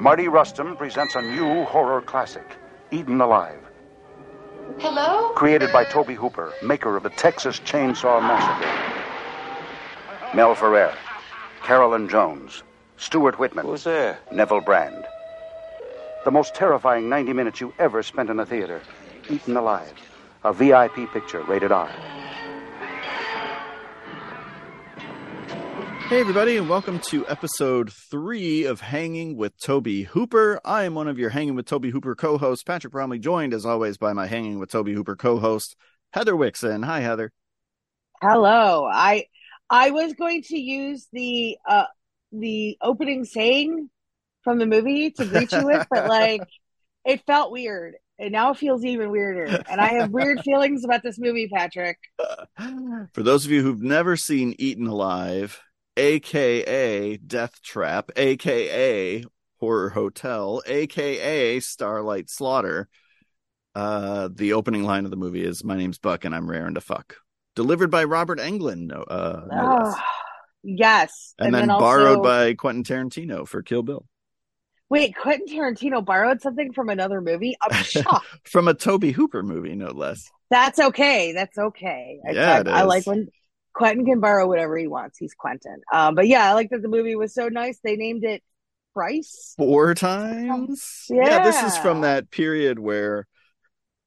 Mardi Rustam presents a new horror classic, Eaten Alive. Hello? Created by Tobe Hooper, maker of the Texas Chainsaw Massacre. Mel Ferrer, Carolyn Jones, Stuart Whitman, Who's there? Neville Brand. The most terrifying 90 minutes you ever spent in a theater. Eaten Alive. A VIP picture, rated R. Hey, everybody, and welcome to episode three of Hanging with Tobe Hooper. I am one of your Hanging with Tobe Hooper co hosts, Patrick Bromley, joined as always by my Hanging with Tobe Hooper co host, Heather Wixon. Hi, Heather. Hello. I I was going to use the uh the opening saying from the movie to greet you with, but like it felt weird. And now it feels even weirder. And I have weird feelings about this movie, Patrick. For those of you who've never seen Eaten Alive, aka Death Trap, aka Horror Hotel, aka Starlight Slaughter. Uh, the opening line of the movie is "My name's Buck and I'm raring to fuck," delivered by Robert Englund. No, uh, no. Oh, yes. and, then, also- borrowed by Quentin Tarantino for Kill Bill Wait, Quentin Tarantino borrowed something from another movie? I'm shocked. from a Tobe Hooper movie, no less. That's okay. That's okay. I- Yeah, I, I is. like when Quentin can borrow whatever he wants. He's Quentin. Um, but yeah, I like that the movie was so nice. They named it Price. Four times. yeah, this is from that period where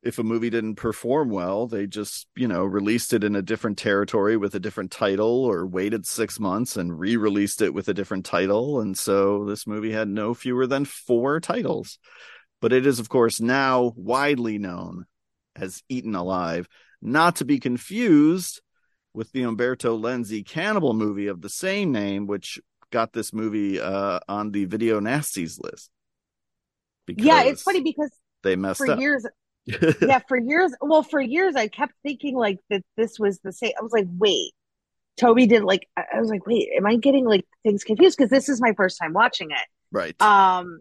if a movie didn't perform well, they just, you know, released it in a different territory with a different title or waited six months and re released it with a different title. And so this movie had no fewer than four titles. But it is, of course, now widely known as Eaten Alive, not to be confused with the Umberto Lenzi cannibal movie of the same name, which got this movie uh, on the video nasties list. Yeah, it's funny because they messed for up. years yeah, for years. Well, for years, I kept thinking like that this was the same. I was like, wait, Tobe did like. I I was like, wait, am I getting like things confused? Because this is my first time watching it. right. Um,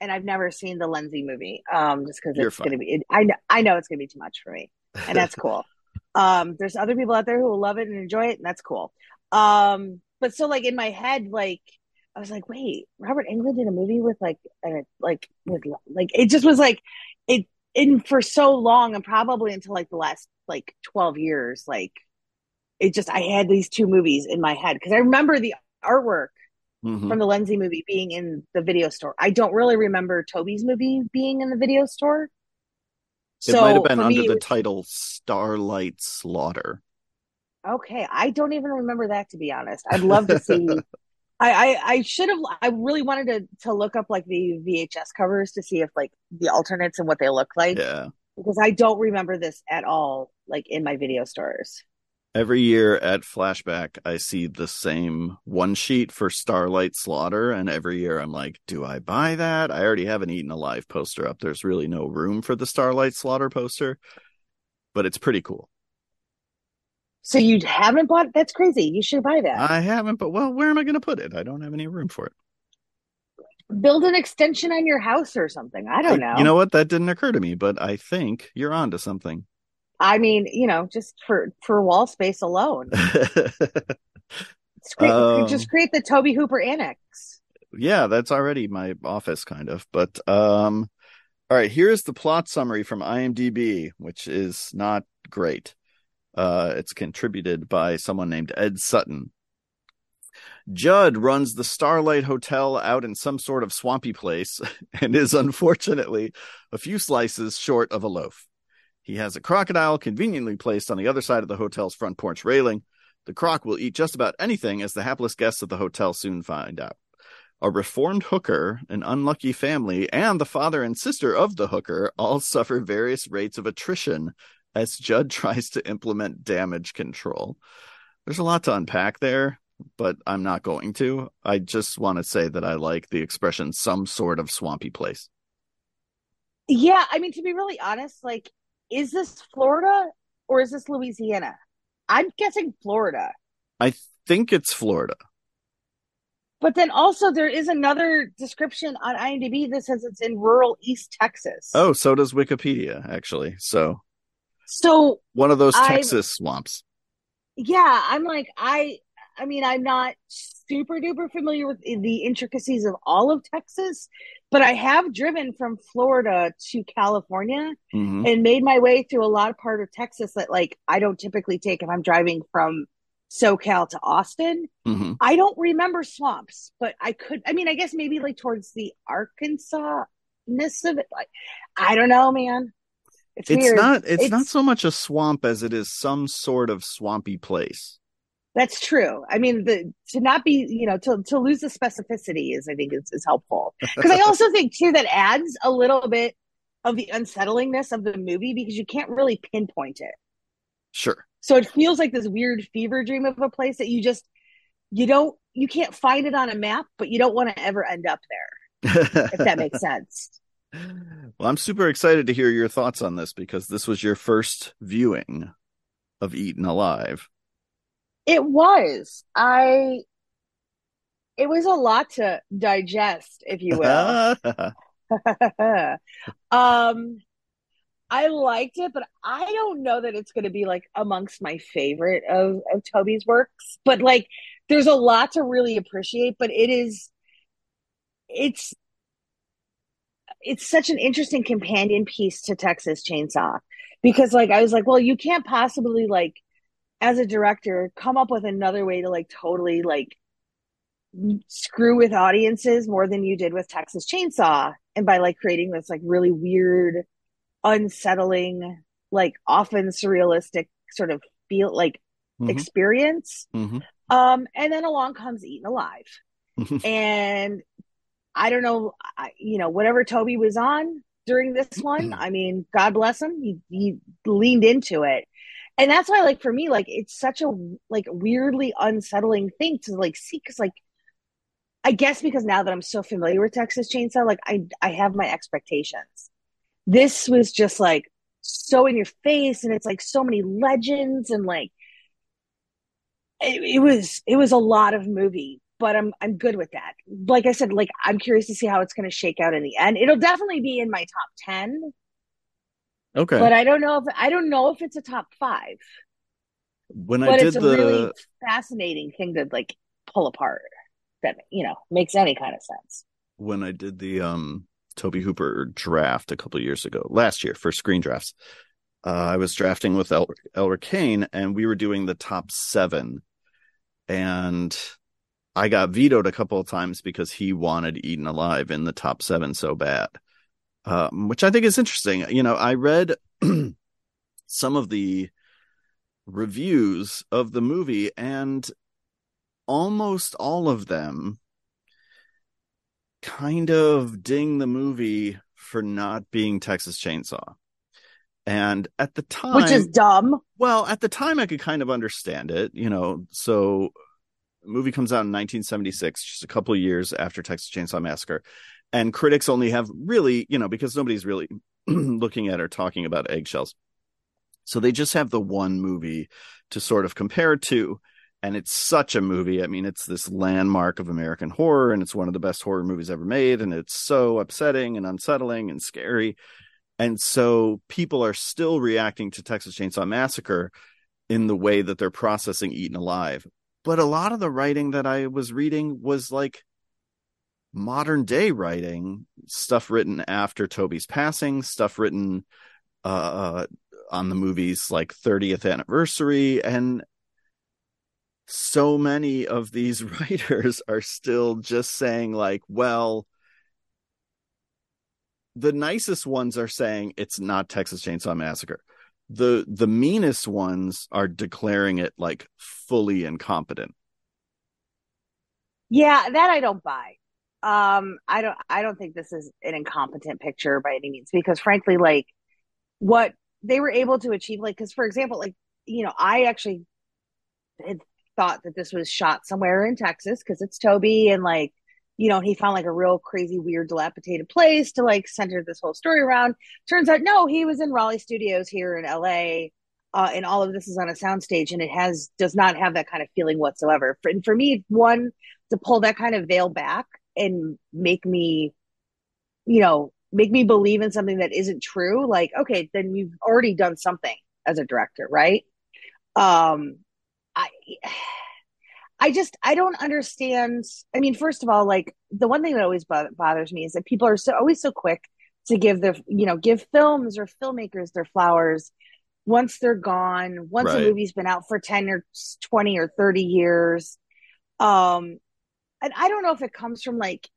and I've never seen the Lenzi movie. Um, just because it's fine. gonna be. It, I know. I know it's gonna be too much for me, and that's cool. Um, there's other people out there who will love it and enjoy it, and that's cool. Um, but so like in my head, like. I was like, wait, Robert Englund did a movie with like, uh, like, with like, it just was like, it, in for so long and probably until like the last like 12 years like it just i had these two movies in my head because i remember the artwork Mhm. from the Lenzi movie being in the video store i don't really remember tobe's movie being in the video store It might have been under me, the title Starlight Slaughter. okay i don't even remember that to be honest i'd love to see I, I I should have I really wanted to to look up like the VHS covers to see if like the alternates and what they look like Yeah. because I don't remember this at all like in my video stores. Every year at Flashback, I see the same one sheet for Starlight Slaughter. And every year I'm like, do I buy that? I already have an Eaten Alive poster up. There's really no room for the Starlight Slaughter poster, but it's pretty cool. So you haven't bought? That's crazy. You should buy that. I haven't, but well, where am I going to put it? I don't have any room for it. Build an extension on your house or something. I don't know. You know what? That didn't occur to me, but I think you're onto something. I mean, you know, just for for wall space alone, Just create, Um, just create the Tobe Hooper annex. yeah, that's already my office kind of. But um all right, here's the plot summary from IMDb, which is not great. Uh it's contributed by someone named Ed Sutton. Judd runs the Starlight Hotel out in some sort of swampy place and is unfortunately a few slices short of a loaf. He has a crocodile conveniently placed on the other side of the hotel's front porch railing. The croc will eat just about anything, as the hapless guests of the hotel soon find out. A reformed hooker, an unlucky family, and the father and sister of the hooker all suffer various rates of attrition as Judd tries to implement damage control. There's a lot to unpack there, but I'm not going to. I just want to say that I like the expression some sort of swampy place. Yeah, I mean, to be really honest, like, is this Florida or is this Louisiana? I'm guessing Florida. I think it's Florida. But then also there is another description on IMDb that says it's in rural East Texas. Oh, so does Wikipedia, actually. So So one of those Texas swamps. yeah, I'm like I I mean, I'm not super duper familiar with the intricacies of all of Texas, but I have driven from Florida to California Mhm. and made my way through a lot of part of Texas that like I don't typically take if I'm driving from SoCal to Austin. Mhm. I don't remember swamps, but I could. I mean, I guess maybe like towards the Arkansas ness of it. Like, I don't know, man. It's, It's not it's, not so much a swamp as it is some sort of swampy place. That's true. I mean, the to not be, you know, to to lose the specificity is, I think, is, is helpful. Because I also think too that adds a little bit of the unsettlingness of the movie because you can't really pinpoint it. Sure. So it feels like this weird fever dream of a place that you just you don't you can't find it on a map, but you don't want to ever end up there. If that makes sense. well, I'm super excited to hear your thoughts on this because this was your first viewing of Eaten Alive. It was. I. It was a lot to digest, if you will. um, I liked it, but I don't know that it's going to be like amongst my favorite of of Tobe's works. But like, there's a lot to really appreciate. But it is, it's, it's such an interesting companion piece to Texas Chainsaw because like I was like, well, you can't possibly like as a director come up with another way to like totally like screw with audiences more than you did with Texas Chainsaw and by like creating this like really weird unsettling like often surrealistic sort of feel like Mhm. experience Mhm. um and then along comes Eaten Alive Mhm. and I don't know I, you know whatever Tobe was on during this one I mean God bless him he he leaned into it and that's why like for me like it's such a like weirdly unsettling thing to like see because like i guess because now that i'm so familiar with texas chainsaw like i i have my expectations. This was just like so in your face and it's like so many legends and like it, it was it was a lot of movie but i'm i'm good with that. Like i said like i'm curious to see how it's going to shake out in the end. It'll definitely be in my top 10 Okay. but i don't know if i don't know if it's a top 5 when I but did it's a the really fascinating thing to like pull apart that you know makes any kind of sense. When I did the um Tobe Hooper draft a couple of years ago, last year for screen drafts, uh, I was drafting with El- Elric Kane, and we were doing the top seven, and I got vetoed a couple of times because he wanted Eaten Alive in the top seven so bad, um, which I think is interesting. You know, I read some of the reviews of the movie, and almost all of them kind of ding the movie for not being Texas Chainsaw. And at the time, which is dumb well, at the time, I could kind of understand it, you know. So, the movie comes out in 1976, just a couple of years after Texas Chainsaw Massacre, and critics only have really, you know, because nobody's really looking at or talking about eggshells, so they just have the one movie to sort of compare to. And it's such a movie. I mean, it's this landmark of American horror, and it's one of the best horror movies ever made. And it's so upsetting and unsettling and scary. And so people are still reacting to Texas Chainsaw Massacre in the way that they're processing Eaten Alive. But a lot of the writing that I was reading was like modern day writing, stuff written after Tobe's passing, stuff written uh, on the movie's like 30th anniversary. And so many of these writers are still just saying, like, well, the nicest ones are saying it's not Texas Chainsaw Massacre. The the meanest ones are declaring it like fully incompetent. yeah that i don't buy um i don't i don't think this is an incompetent picture by any means because frankly like what they were able to achieve like because for example like you know i actually had thought that this was shot somewhere in texas because it's tobe and like you know he found like a real crazy weird dilapidated place to like center this whole story around. Turns out no he was in raleigh studios here in la uh, and all of this is on a soundstage and it has does not have that kind of feeling whatsoever. For, and for me one to pull that kind of veil back and make me you know make me believe in something that isn't true like okay then you've already done something as a director right um i I just I don't understand. I mean, first of all, like the one thing that always bothers me is that people are so always so quick to give their you know give films or filmmakers their flowers once they're gone, once right. a movie's been out for 10 or 20 or 30 years. Um and I don't know if it comes from like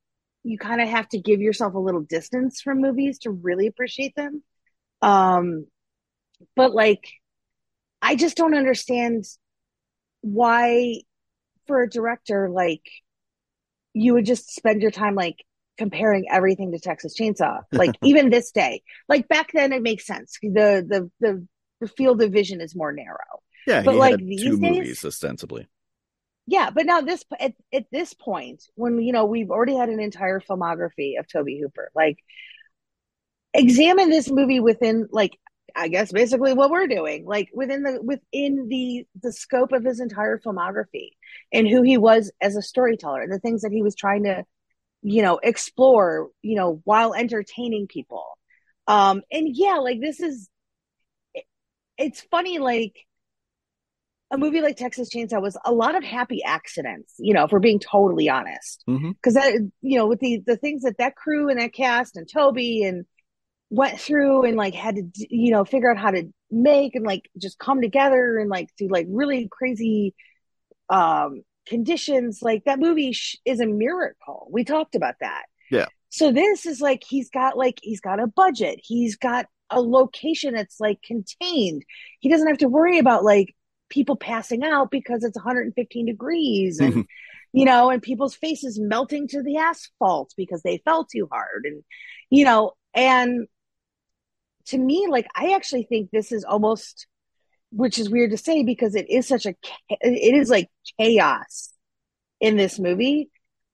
you kind of have to give yourself a little distance from movies to really appreciate them. Um but like I just don't understand why for a director like you would just spend your time like comparing everything to Texas Chainsaw. Like even this day, like back then, it makes sense. The the the the field of vision is more narrow. Yeah, but like these days, movies ostensibly. Yeah, but now this at, at this point, when you know we've already had an entire filmography of tobe Hooper, like examine this movie within like I guess basically what we're doing, like within the within the the scope of his entire filmography and who he was as a storyteller, and the things that he was trying to, you know, explore, you know, while entertaining people. Um, and yeah, like this is, it, it's funny, like a movie like Texas Chainsaw was a lot of happy accidents, you know, if we're being totally honest. Because mm-hmm. that, you know, with the the things that that crew and that cast and Tobe and went through and like had to you know figure out how to make and like just come together and like do like really crazy um conditions like that movie sh- is a miracle. We talked about that. Yeah. So this is like he's got like he's got a budget. He's got a location that's like contained. He doesn't have to worry about like people passing out because it's 115 degrees and you know and people's faces melting to the asphalt because they fell too hard and you know and to me, like I actually think this is almost, which is weird to say because it is such a, it is like chaos in this movie,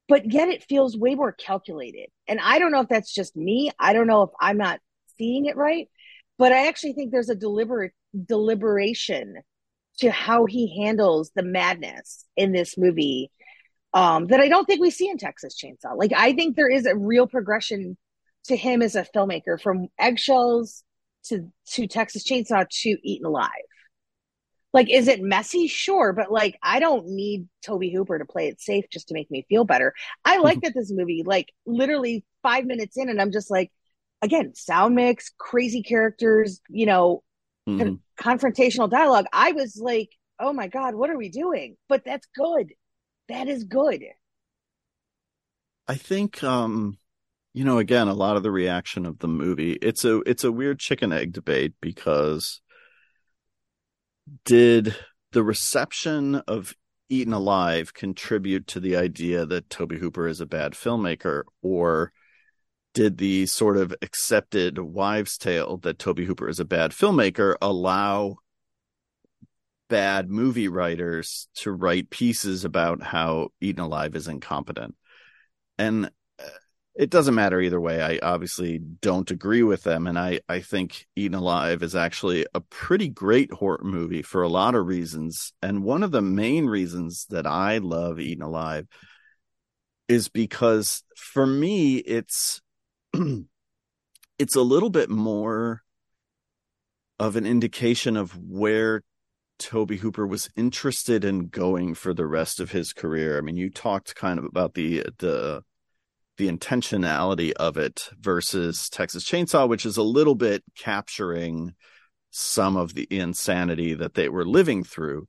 but yet it feels way more calculated. And I don't know if that's just me. I don't know if I'm not seeing it right, but I actually think there's a deliberate deliberation to how he handles the madness in this movie um, that I don't think we see in Texas Chainsaw. Like I think there is a real progression to him as a filmmaker from eggshells to to Texas Chainsaw to Eaten Alive. Like, is it messy? Sure, but like, I don't need Tobe Hooper to play it safe just to make me feel better. I like that this movie, like, literally five minutes in, and I'm just like, again, sound mix, crazy characters, you know, mm-hmm. con- confrontational dialogue. I was like, oh my god, what are we doing? But that's good. That is good. I think um you know again a lot of the reaction of the movie it's a it's a weird chicken egg debate because did the reception of eaten alive contribute to the idea that Tobe hooper is a bad filmmaker or did the sort of accepted wives tale that Tobe hooper is a bad filmmaker allow bad movie writers to write pieces about how eaten alive is incompetent and uh, it doesn't matter either way. I obviously don't agree with them. And I, I think Eaten Alive is actually a pretty great horror movie for a lot of reasons. And one of the main reasons that I love Eaten Alive is because for me, it's, it's a little bit more of an indication of where Tobe Hooper was interested in going for the rest of his career. I mean, you talked kind of about the, the, the intentionality of it versus Texas Chainsaw, which is a little bit capturing some of the insanity that they were living through.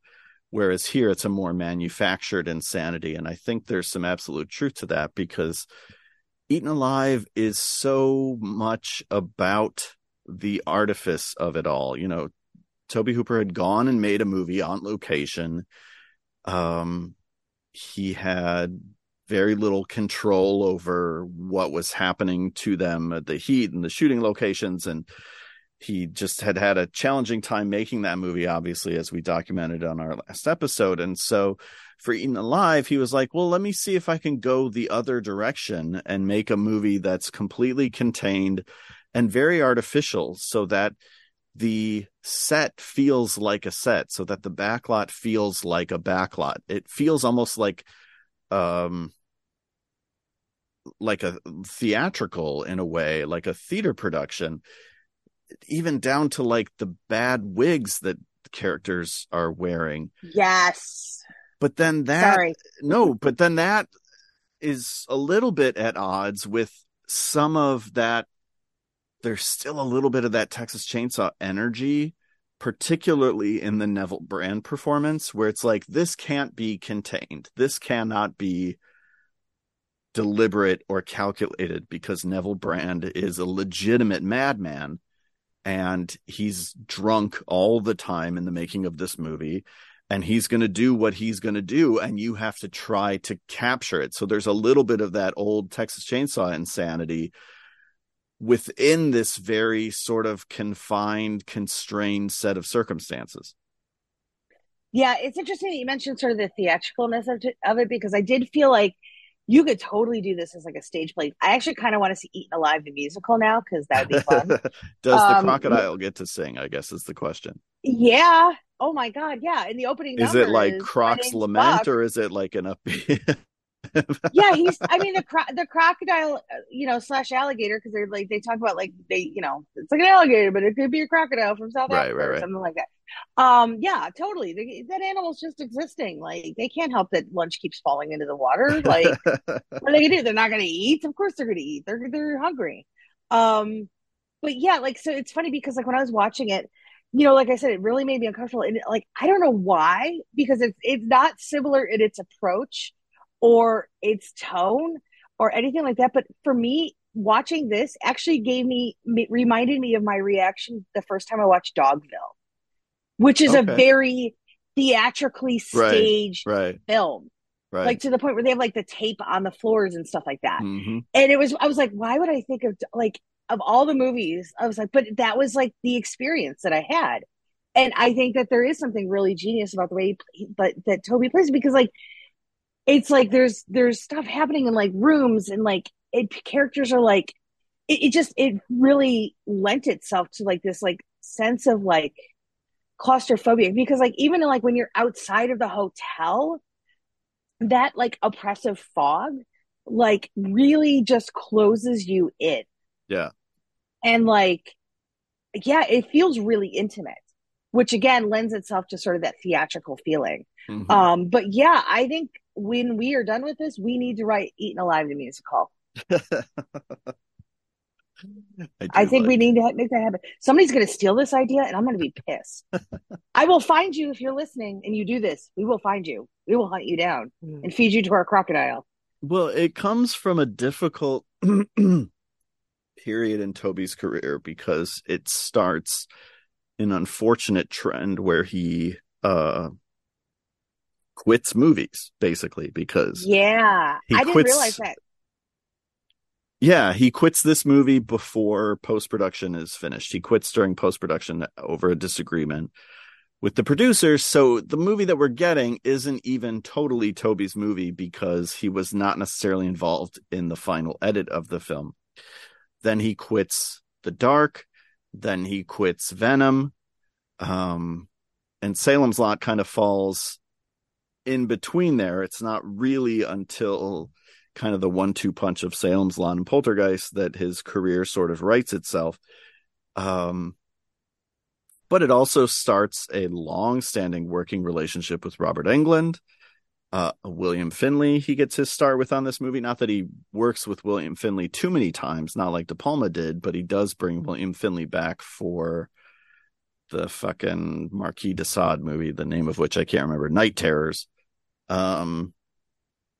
Whereas here it's a more manufactured insanity. And I think there's some absolute truth to that because Eaten Alive is so much about the artifice of it all. You know, Tobe Hooper had gone and made a movie on location. Um, he had very little control over what was happening to them at the heat and the shooting locations and he just had had a challenging time making that movie obviously as we documented on our last episode and so for eaten alive he was like well let me see if i can go the other direction and make a movie that's completely contained and very artificial so that the set feels like a set so that the backlot feels like a backlot it feels almost like um like a theatrical in a way, like a theater production, even down to like the bad wigs that characters are wearing. Yes. But then that Sorry. no, but then that is a little bit at odds with some of that. There's still a little bit of that Texas Chainsaw energy, particularly in the Neville Brand performance, where it's like this can't be contained. This cannot be deliberate or calculated because Neville Brand is a legitimate madman and he's drunk all the time in the making of this movie and he's going to do what he's going to do and you have to try to capture it. So there's a little bit of that old texas chainsaw insanity within this very sort of confined constrained set of circumstances. Yeah, it's interesting that you mentioned sort of the theatricalness of, of it because I did feel like you could totally do this as like a stage play. I actually kind of want to see Eaten Alive the musical now because that would be fun. does the Um, crocodile get to sing i guess is the question yeah. Oh my god. Yeah. In the opening, is it like croc's lament or is it like an upbeat yeah, he's. I mean, the cro- the crocodile, uh, you know, slash alligator, because they're like they talk about like they, you know, it's like an alligator, but it could be a crocodile from South Right, Africa right, or something like that. Um, yeah, totally. They, that animal's just existing. Like they can't help that lunch keeps falling into the water. Like what are they gonna do? They're not gonna eat. Of course they're gonna eat. They're they're hungry. Um, but yeah, like so it's funny because like when I was watching it, you know, like I said, it really made me uncomfortable. And like I don't know why, because it's it's not similar in its approach or its tone or anything like that. But for me, watching this actually gave me me- reminded me of my reaction the first time I watched Dogville, which is a very theatrically staged right. film. right. Like to the point where they have like the tape on the floors and stuff like that. Hmm and it was i was like why would i think of like of all the movies i was like but that was like the experience that i had. And i think that there is something really genius about the way he, but that tobe plays because like it's like there's there's stuff happening in like rooms and like it characters are like it, it just it really lent itself to like this like sense of like claustrophobia because like even like when you're outside of the hotel that like oppressive fog like really just closes you in Yeah. and like yeah it feels really intimate which again lends itself to sort of that theatrical feeling Mhm. um but yeah i think when we are done with this we need to write eaten alive the musical I, i do think we like- need to make that happen. Somebody's going to steal this idea and i'm going to be pissed. I will find you if you're listening and you do this. We will find you. We will hunt you down and feed you to our crocodile. Well, it comes from a difficult period in Tobe's career because it starts an unfortunate trend where he uh quits movies basically because yeah i didn't quits- realize that yeah, he quits this movie before post production is finished. He quits during post production over a disagreement with the producers. So the movie that we're getting isn't even totally Tobe's movie because he was not necessarily involved in the final edit of the film. Then he quits The Dark. Then he quits Venom. Um, and Salem's Lot kind of falls in between there. It's not really until kind of the one two punch of Salem's Lot and Poltergeist that his career sort of writes itself. Um, but it also starts a long standing working relationship with Robert Englund. Uh, William Finley, he gets his start with on this movie. Not that he works with William Finley too many times, not like De Palma did, but he does bring William Finley back for the fucking Marquis de Sade movie, the name of which I can't remember, Night Terrors. Um,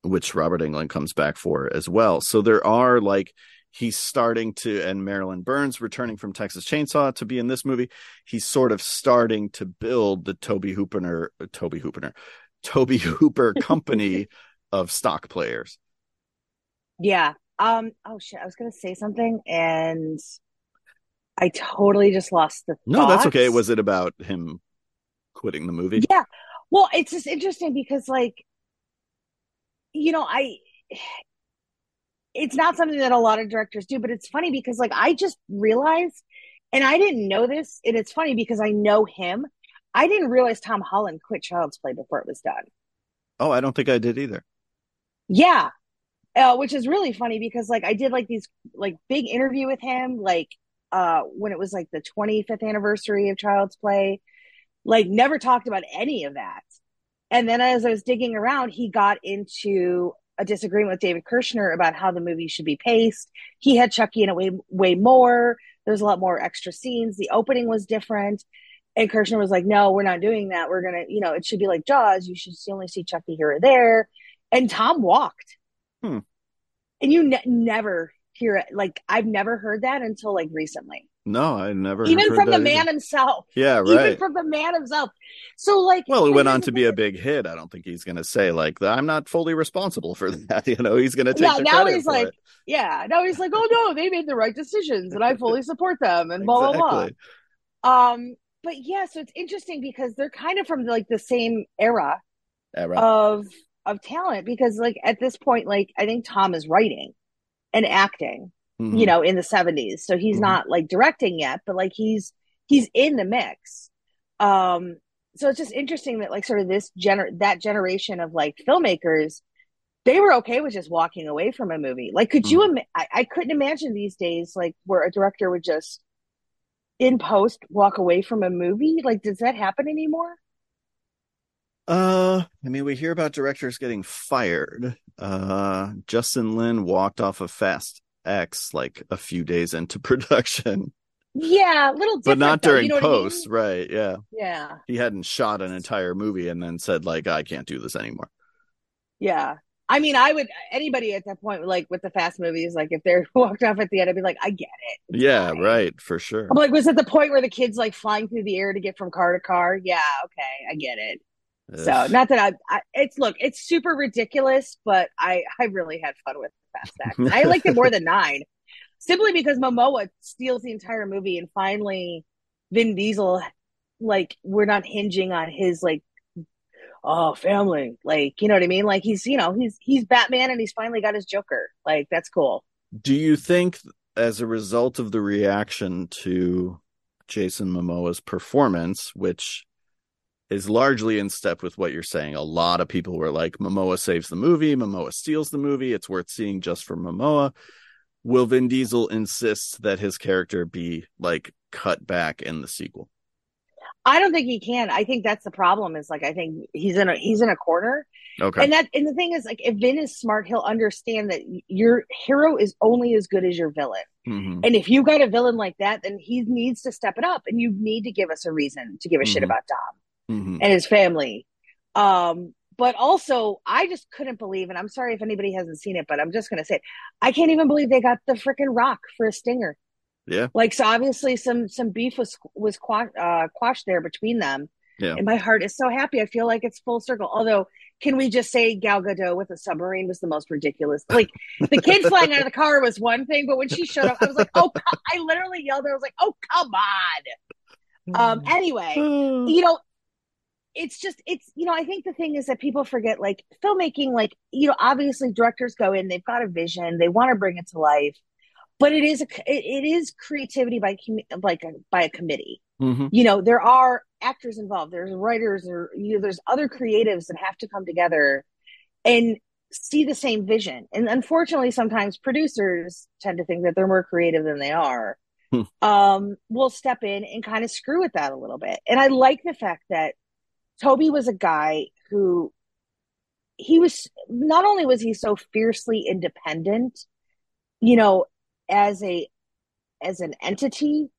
which Robert Englund comes back for as well. So there are like he's starting to and Marilyn Burns returning from Texas Chainsaw to be in this movie. He's sort of starting to build the Tobe Hooper Tobe Hooper Tobe Hooper company of stock players. Yeah. Um. Oh shit! I was gonna say something, and I totally just lost the. No, that's okay. Was it about him quitting the movie? Yeah. Well, it's just interesting because, like, you know, I. It's not something that a lot of directors do, but it's funny because, like, I just realized, and I didn't know this, and it's funny because I know him. I didn't realize Tom Holland quit Child's Play before it was done. Oh, I don't think I did either. Yeah. Uh, which is really funny because like I did like these like big interview with him like uh when it was like the 25th anniversary of Child's Play like never talked about any of that And then as I was digging around, he got into a disagreement with David Kirschner about how the movie should be paced. He had Chucky in a way way more. There's a lot more extra scenes. The opening was different. And Kirschner was like, no, we're not doing that. We're going to, you know, it should be like Jaws. You should only see Chucky here or there. And Tom walked. Hmm. And you ne- never hear it. Like, I've never heard that until like recently. No, I never. Even from the either. man himself. Yeah, right. Even from the man himself. So, like, well, it went on to be a big hit. I don't think he's going to say like, "I'm not fully responsible for that." You know, he's going to take. Yeah, now he's like, it. yeah, now he's like, oh no, they made the right decisions, and I fully support them, and blah blah blah. Um, but yeah, so it's interesting because they're kind of from like the same era Era. of of talent because like at this point, like I think Tom is writing and acting, Mhm. you know, in the seventies. So he's Mhm. not like directing yet, but like he's he's in the mix. Um, so it's just interesting that like sort of this gener that generation of like filmmakers, they were okay with just walking away from a movie. Like, could you? Im- I, I couldn't imagine these days like where a director would just in post walk away from a movie. Like, does that happen anymore? Uh, I mean, we hear about directors getting fired. Uh, Justin Lin walked off of Fast X like a few days into production, Yeah, a little different, but not though, during you know what I mean? post, right? Yeah, Yeah, he hadn't shot an entire movie and then said like, "I can't do this anymore." yeah. I mean, I would anybody at that point, like with the fast movies, like if they're walked off at the end, I'd be like, I get it. It's Yeah, fine. right, for sure. I'm like, was it the point where the kids like flying through the air to get from car to car? Yeah, okay, I get it. So not that I, I it's look, it's super ridiculous, but I I really had fun with Fast X. I liked it more than nine, simply because Momoa steals the entire movie, and finally Vin Diesel, like we're not hinging on his like oh family, like you know what I mean. Like he's you know he's he's Batman, and he's finally got his Joker. Like that's cool. Do you think, as a result of the reaction to Jason Momoa's performance, which is largely in step with what you're saying, a lot of people were like, Momoa saves the movie, Momoa steals the movie, it's worth seeing just for Momoa. Will Vin Diesel insist that his character be like cut back in the sequel? I don't think he can. I think that's the problem. Is like I think he's in a he's in a corner. Okay. And that and the thing is like if Vin is smart, he'll understand that your hero is only as good as your villain. Mhm. And if you got a villain like that, then he needs to step it up and you need to give us a reason to give a shit Mhm. about Dom Mhm. and his family. Um but also I just couldn't believe and I'm sorry if anybody hasn't seen it, but I'm just going to say it, I can't even believe they got the freaking rock for a stinger. Yeah. Like so obviously some some beef was was quash, uh, quashed there between them. Yeah. And my heart is so happy. I feel like it's full circle. Although, can we just say Gal Gadot with a submarine was the most ridiculous? Like the kid flying out of the car was one thing, but when she showed up, I was like, "Oh!" I literally yelled. I was like, "Oh, come on!" Um. Anyway, you know, it's just it's you know I think the thing is that people forget like filmmaking. Like you know, obviously directors go in, they've got a vision, they want to bring it to life, but it is a it, is creativity by like a, by a committee Mhm. you know there are actors involved there's writers or you know there's other creatives that have to come together and see the same vision and unfortunately sometimes producers tend to think that they're more creative than they are Hmm. um will step in and kind of screw with that a little bit and i like the fact that tobe was a guy who he was not only was he so fiercely independent you know as a as an entity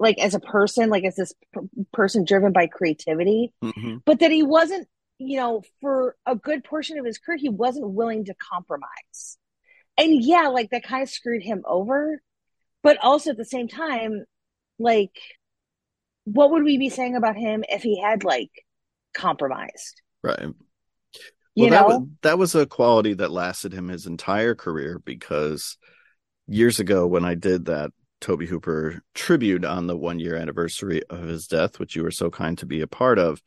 like as a person like as this p- person driven by creativity Mhm. but that he wasn't you know for a good portion of his career he wasn't willing to compromise and yeah like that kind of screwed him over but also at the same time like what would we be saying about him if he had like compromised Right. you well, that know was, that was a quality that lasted him his entire career because years ago when I did that Tobe Hooper tribute on the one year anniversary of his death, which you were so kind to be a part of,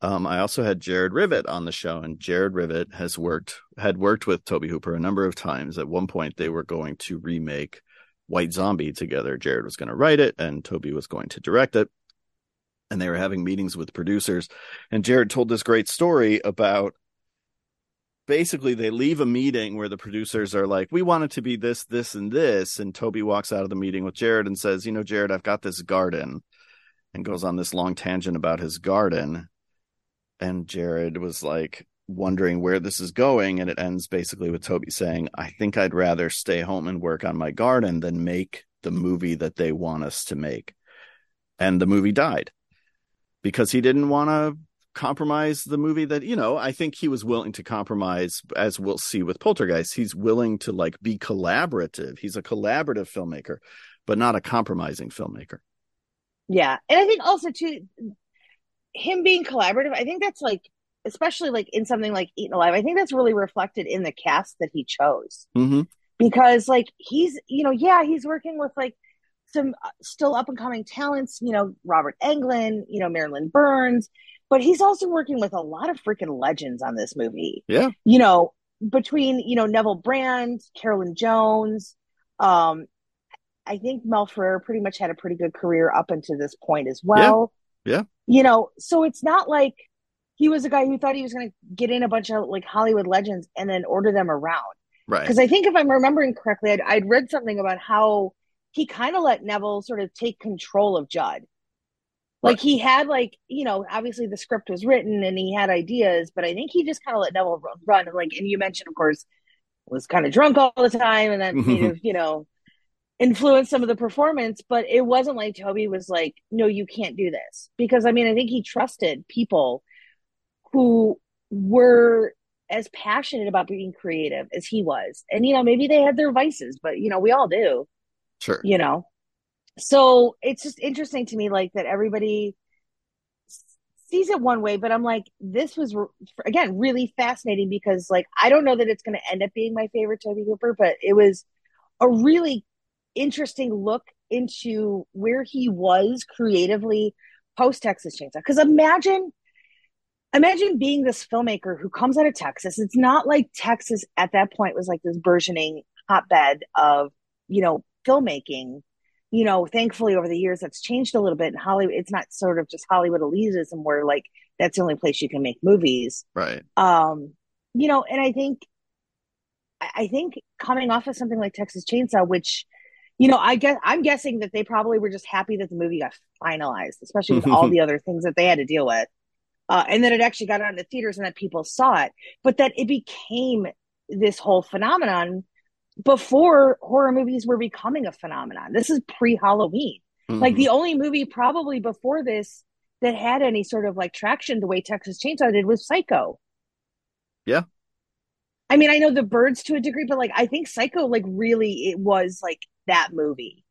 um, I also had Jared Rivet on the show, and Jared Rivet has worked had worked with Toby Hooper a number of times. At one point, they were going to remake White Zombie together. Jared was going to write it, and Toby was going to direct it. And they were having meetings with producers, and Jared told this great story about basically they leave a meeting where the producers are like, we want it to be this, this, and this. And Tobe walks out of the meeting with Jared and says, you know, Jared, I've got this garden and goes on this long tangent about his garden. and Jared was like wondering where this is going and it ends basically with Tobe saying, "I think I'd rather stay home and work on my garden than make the movie that they want us to make." And the movie died because he didn't want to compromise the movie that you know i think he was willing to compromise as we'll see with poltergeist he's willing to like be collaborative he's a collaborative filmmaker but not a compromising filmmaker Yeah. And I think also too him being collaborative, I think that's like especially like in something like Eaten Alive, I think that's really reflected in the cast that he chose. mm-hmm. Because like he's, you know, yeah, he's working with like some uh, still up and coming talents, you know, Robert Englund, you know, Marilyn Burns, but he's also working with a lot of freaking legends on this movie. yeah you know, between, you know, Neville Brand, Carolyn Jones, um, I think Mel Ferrer pretty much had a pretty good career up until this point as well. Yeah. You know, so it's not like he was a guy who thought he was going to get in a bunch of like Hollywood legends and then order them around. right Because I think if I'm remembering correctly, I'd, I'd read something about how he kind of let Neville sort of take control of Judd. Like he had like, you know, obviously the script was written and he had ideas, but I think he just kind of let Neville run, run. And like, and you mentioned, of course, was kind of drunk all the time and that may mm-hmm. have, you know, influenced some of the performance, but it wasn't like Tobe was like, no, you can't do this. Because I mean, I think he trusted people who were as passionate about being creative as he was. And, you know, maybe they had their vices, but, you know, we all do, sure you know. So it's just interesting to me, like, that everybody sees it one way, but I'm like, this was, again, really fascinating because, like, I don't know that it's going to end up being my favorite Tobe Hooper, but it was a really interesting look into where he was creatively post Texas Chainsaw. Because imagine, imagine being this filmmaker who comes out of Texas. It's not like Texas at that point was like this burgeoning hotbed of, you know, filmmaking. You know, thankfully over the years that's changed a little bit in Hollywood. It's not sort of just Hollywood elitism where like that's the only place you can make movies right um you know and i think I think coming off of something like Texas Chainsaw, which, you know, I guess I'm guessing that they probably were just happy that the movie got finalized, especially with all the other things that they had to deal with, uh, and that it actually got out into theaters and that people saw it, but that it became this whole phenomenon before horror movies were becoming a phenomenon. This is pre Halloween. Like Mhm. the only movie probably before this that had any sort of like traction the way Texas Chainsaw did was Psycho. Yeah. I mean, I know the birds to a degree, but like I think Psycho like really it was like that movie.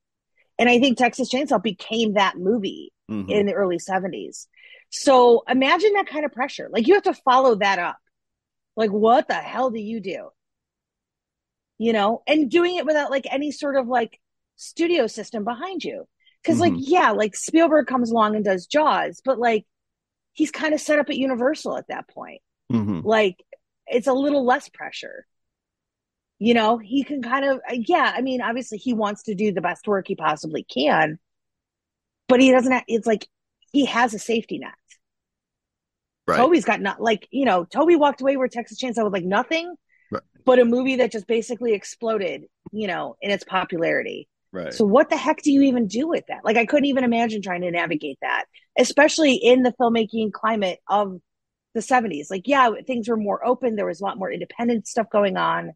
And I think Texas Chainsaw became that movie Mhm. in the early 70s. So imagine that kind of pressure. Like you have to follow that up. Like what the hell do you do? You know, and doing it without like any sort of like studio system behind you. because like yeah like spielberg comes along and does jaws but like he's kind of set up at universal at that point Mhm. like it's a little less pressure you know he can kind of yeah i mean obviously he wants to do the best work he possibly can but he doesn't have, it's like he has a safety net Right. tobe's got not like you know tobe walked away where texas chainsaw with like nothing Right. but a movie that just basically exploded you know in its popularity Right. so what the heck do you even do with that? Like I couldn't even imagine trying to navigate that, especially in the filmmaking climate of the 70s. Like yeah, things were more open, there was a lot more independent stuff going on.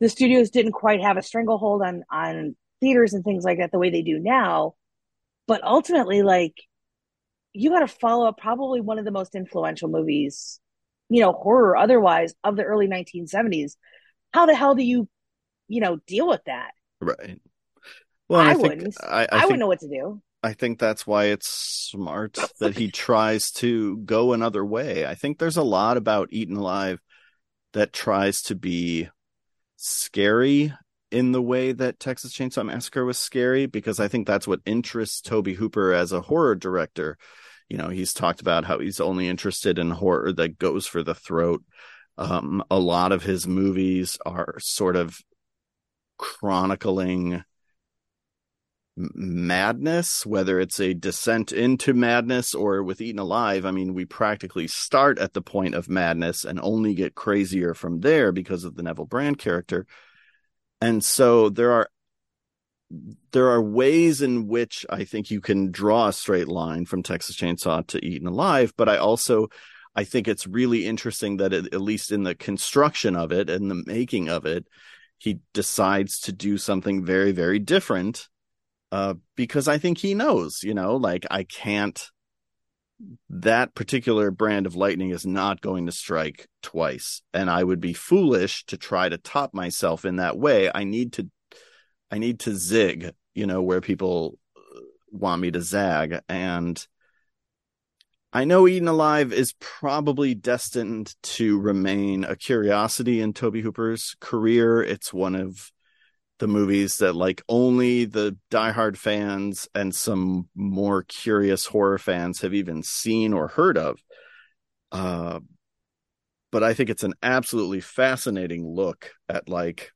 The studios didn't quite have a stranglehold on on theaters and things like that the way they do now. But ultimately like you got to follow up probably one of the most influential movies, you know, horror or otherwise of the early 1970s. How the hell do you, you know, deal with that? right. Well, I I, think wouldn't. I, I, I, think wouldn't know what to do. I think that's why it's smart that he tries to go another way. I think there's a lot about Eaten Alive that tries to be scary in the way that Texas Chainsaw Massacre was scary because I think that's what interests Tobe Hooper as a horror director. You know, he's talked about how he's only interested in horror that goes for the throat. Um, a lot of his movies are sort of chronicling madness, whether it's a descent into madness or with Eaten Alive. I mean, we practically start at the point of madness and only get crazier from there because of the Neville Brand character. And so there are there are ways in which I think you can draw a straight line from Texas Chainsaw to Eaten Alive, but I also I think it's really interesting that it, at least in the construction of it and the making of it, he decides to do something very, very different. Uh, because I think he knows, you know, like I can't, that particular brand of lightning is not going to strike twice. And I would be foolish to try to top myself in that way. I need to, I need to zig, you know, where people want me to zag. And I know Eaten Alive is probably destined to remain a curiosity in Tobe Hooper's career. It's one of the movies that like only the diehard fans and some more curious horror fans have even seen or heard of. Uh, but I think it's an absolutely fascinating look at like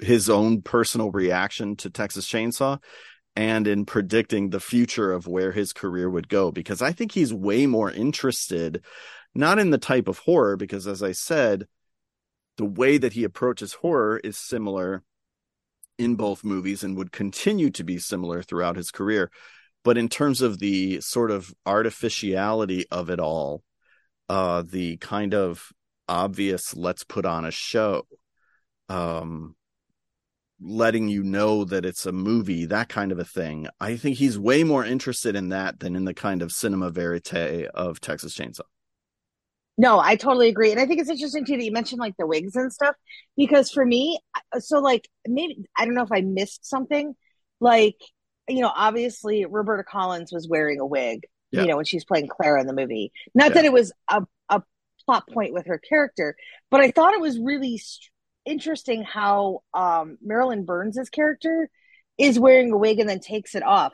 his own personal reaction to Texas Chainsaw and in predicting the future of where his career would go because I think he's way more interested not in the type of horror because as I said the way that he approaches horror is similar in both movies and would continue to be similar throughout his career. But in terms of the sort of artificiality of it all uh the kind of obvious let's put on a show um letting you know that it's a movie, that kind of a thing. I think he's way more interested in that than in the kind of cinema verite of Texas Chainsaw. No, I totally agree. And I think it's interesting too that you mentioned like the wigs and stuff because for me, so like maybe I don't know if I missed something. Like, you know, obviously Roberta Collins was wearing a wig, yeah. you know, when she's playing Clara in the movie. Not yeah. that it was a, a plot point with her character, but I thought it was really interesting how um, Marilyn Burns' character is wearing a wig and then takes it off,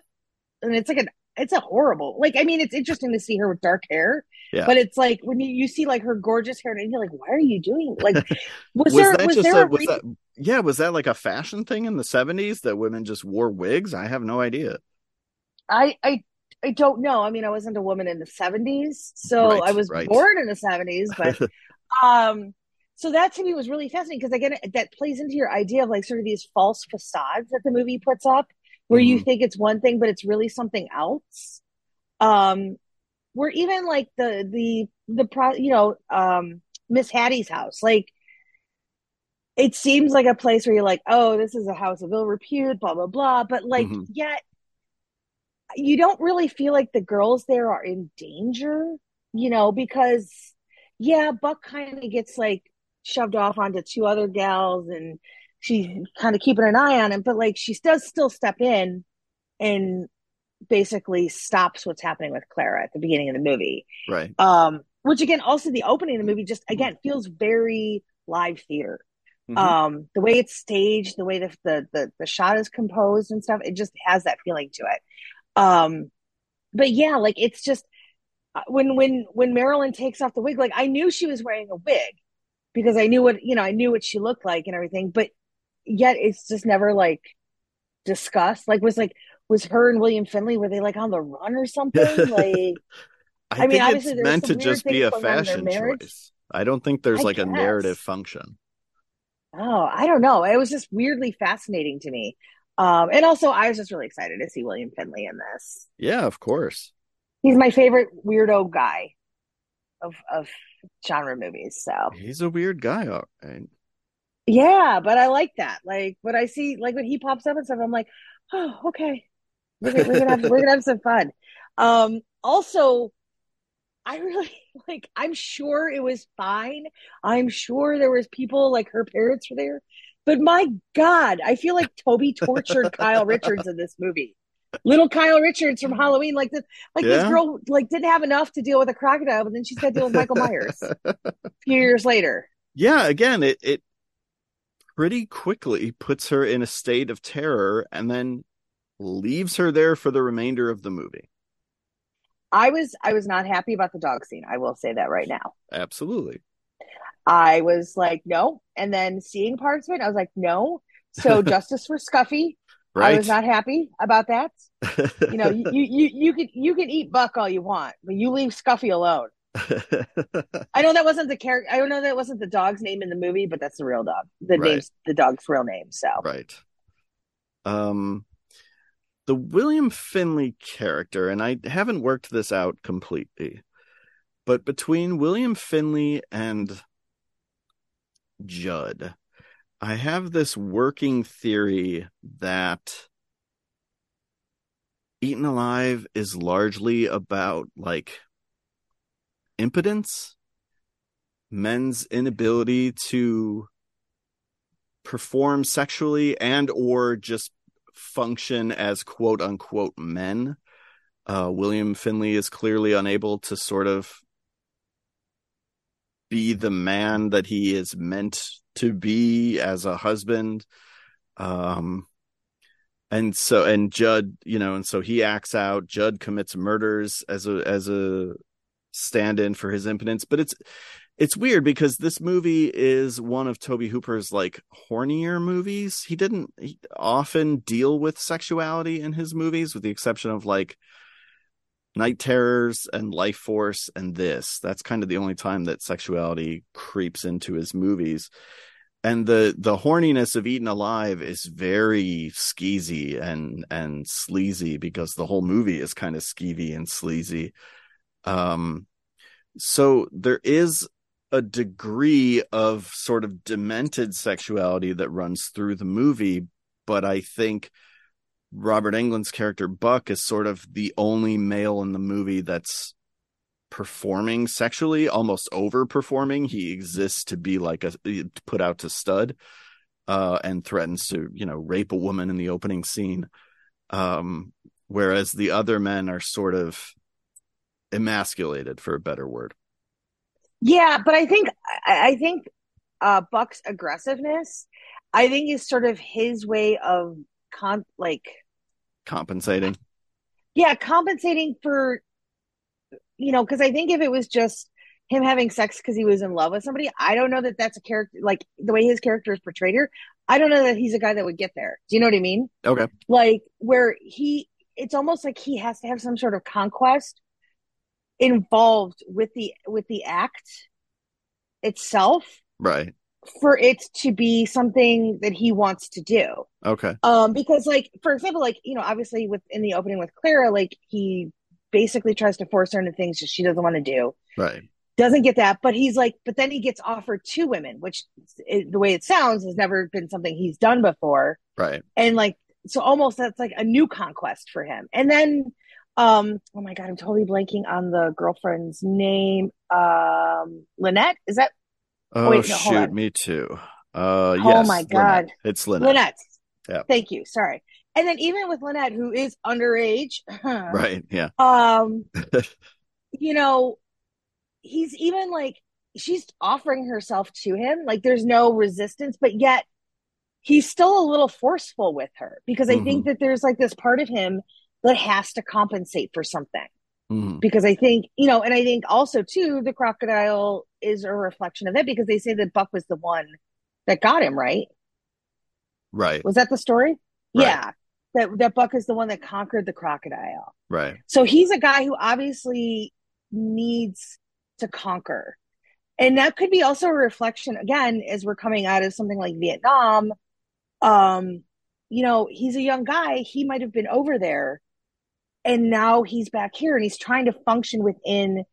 and it's like an it's a horrible like I mean it's interesting to see her with dark hair, yeah. but it's like when you, you see like her gorgeous hair and you're like, why are you doing like was, was there was there a, was that, yeah was that like a fashion thing in the seventies that women just wore wigs? I have no idea. I I I don't know. I mean, I wasn't a woman in the 70s, so right, I was right. born in the 70s, but um so that to me was really fascinating because again that plays into your idea of like sort of these false facades that the movie puts up where mm-hmm. you think it's one thing but it's really something else um where even like the the the pro you know um miss hattie's house like it seems like a place where you're like oh this is a house of ill repute blah blah blah but like mm-hmm. yet you don't really feel like the girls there are in danger you know because yeah buck kind of gets like shoved off onto two other gals and she's kind of keeping an eye on him but like she does still step in and basically stops what's happening with clara at the beginning of the movie. Right. Um which again also the opening of the movie just again feels very live theater. Mm-hmm. um the way it's staged the way the, the the the shot is composed and stuff it just has that feeling to it. Um but yeah like it's just uh, when when when marilyn takes off the wig like i knew she was wearing a wig because I knew what you know I knew what she looked like and everything, but yet it's just never like discussed. Like was like was her and William Finley were they like on the run or something? Like I, I mean, obviously it's meant to just be a fashion choice. I don't think there's I like guess. a narrative function. Oh, I don't know. It was just weirdly fascinating to me. Um, and also, I was just really excited to see William Finley in this. Yeah, of course. He's my favorite weirdo guy of of genre movies. So he's a weird guy, all right. Yeah, but I like that. Like when I see like when he pops up and stuff, I'm like, oh, okay. We're gonna, we're gonna have we're gonna have some fun. Um also I really like I'm sure it was fine. I'm sure there was people like her parents were there. But my God, I feel like Tobe tortured Kyle Richards in this movie little Kyle Richards from Halloween. Like this, like yeah. this girl like didn't have enough to deal with a crocodile, but then she's got to deal with Michael Myers a few years later. Yeah, again, it it pretty quickly puts her in a state of terror and then leaves her there for the remainder of the movie. I was I was not happy about the dog scene. I will say that right now. Absolutely. I was like, no. And then seeing parts of it, I was like, no. So justice for Scuffy. Right. I was not happy about that. you know, you, you you can you can eat Buck all you want, but you leave Scuffy alone. I know that wasn't the character. I don't know that wasn't the dog's name in the movie, but that's the real dog. The right. name's the dog's real name. So right. Um, the William Finley character, and I haven't worked this out completely, but between William Finley and Judd, I have this working theory that Eaten Alive is largely about like impotence, men's inability to perform sexually and or just function as quote unquote men. Uh, William Finley is clearly unable to sort of be the man that he is meant to be as a husband. Um, and so, and Judd, you know, and so he acts out. Judd commits murders as a as a stand-in for his impotence, but it's it's weird because this movie is one of Tobe Hooper's like hornier movies. He didn't he often deal with sexuality in his movies, with the exception of like Night Terrors and Lifeforce and this. That's kind of the only time that sexuality creeps into his movies. And the the horniness of Eaten Alive is very skeezy and and sleazy because the whole movie is kind of skeevy and sleazy. Um so there is a degree of sort of demented sexuality that runs through the movie, but I think Robert Englund's character Buck is sort of the only male in the movie that's performing sexually, almost overperforming. He exists to be like a put out to stud, uh, and threatens to, you know, rape a woman in the opening scene. Um, whereas the other men are sort of emasculated, for a better word. Yeah, but I think I think uh, Buck's aggressiveness, I think, is sort of his way of con like compensating. Yeah, compensating for you know, because I think if it was just him having sex because he was in love with somebody, I don't know that that's a character like the way his character is portrayed here. I don't know that he's a guy that would get there. Do you know what I mean? Okay. Like where he, it's almost like he has to have some sort of conquest involved with the with the act itself right for it to be something that he wants to do. Okay. Um because like for example like you know obviously with in the opening with clara like he basically tries to force her into things that she doesn't want to do. Right. Doesn't get that but he's like but then he gets offered two women which the way it sounds has never been something he's done before. Right. And like so almost that's like a new conquest for him. And then um, oh my god, I'm totally blanking on the girlfriend's name. Um, Lynette, is that? Oh, Wait, no, shoot, me too. Uh, yes. Oh my god, Lynette. it's Lynette. Lynette. Yeah. Thank you. Sorry. And then even with Lynette, who is underage, right? Yeah. Um, you know, he's even like she's offering herself to him. Like there's no resistance, but yet he's still a little forceful with her because I mm-hmm. think that there's like this part of him that has to compensate for something. Mm-hmm. Because I think, you know, and I think also too, the crocodile is a reflection of it because they say that Buck was the one that got him, right? Right. Was that the story? Right. Yeah. That that Buck is the one that conquered the crocodile. Right. So he's a guy who obviously needs to conquer. And that could be also a reflection again as we're coming out of something like Vietnam. Um, you know, he's a young guy, he might have been over there and now he's back here and he's trying to function within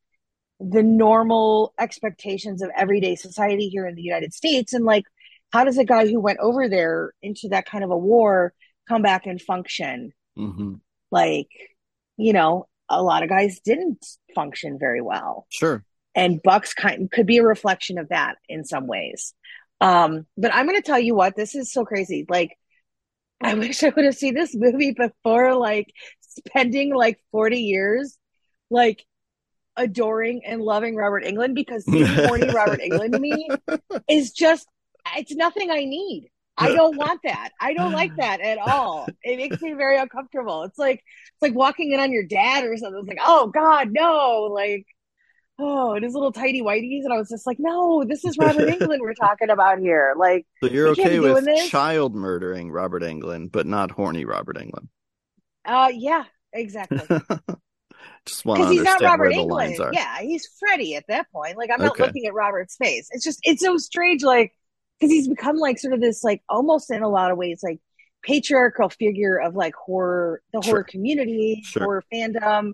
the normal expectations of everyday society here in the United States. And like, how does a guy who went over there into that kind of a war come back and function? Mm-hmm. Like, you know, a lot of guys didn't function very well. Sure. And Bucks kind could be a reflection of that in some ways. Um, but I'm going to tell you what, this is so crazy. Like, I wish I would have seen this movie before like spending like 40 years like adoring and loving Robert Englund because seeing horny Robert Englund me is just it's nothing I need. I don't want that. I don't like that at all. It makes me very uncomfortable. It's like it's like walking in on your dad or something. It's like, oh God, no. Like, oh, and his little tidy whiteies. And I was just like, no, this is Robert Englund we're talking about here. Like So you're okay with child murdering Robert Englund, but not horny Robert Englund. Uh, yeah, exactly. Just want to he's not Robert Englund. Yeah, he's Freddy at that point. Like I'm not okay. looking at Robert's face. It's just it's so strange. Like because he's become like sort of this like almost in a lot of ways like patriarchal figure of like horror, the Sure. horror community, Sure. horror fandom.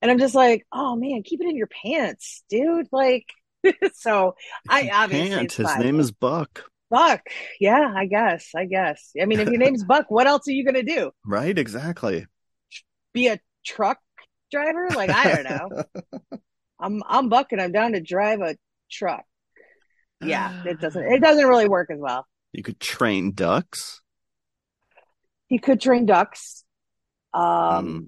And I'm just like, oh man, keep it in your pants, dude. Like, so I obviously. His name is Buck. Buck. Yeah, I guess. I guess. I mean, if your name's Buck, what else are you gonna do? Right? Exactly. Be a truck driver? Like, I don't know. I'm I'm Buck and I'm down to drive a truck. Yeah, it doesn't it doesn't really work as well. You could train ducks. He could train ducks. Um Mm.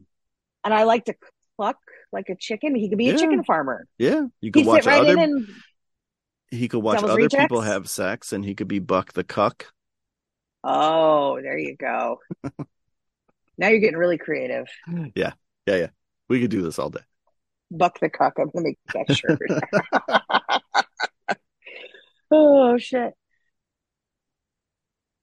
and I like to cluck like a chicken. He could be a chicken farmer. Yeah. You He could watch right other. in and he could watch Devil's other people have sex, and he could be Buck the cuck. oh, there you go. now you're getting really creative. Yeah. Yeah. Yeah. We could do this all day. Buck the cock. I'm gonna make that shirt. oh shit.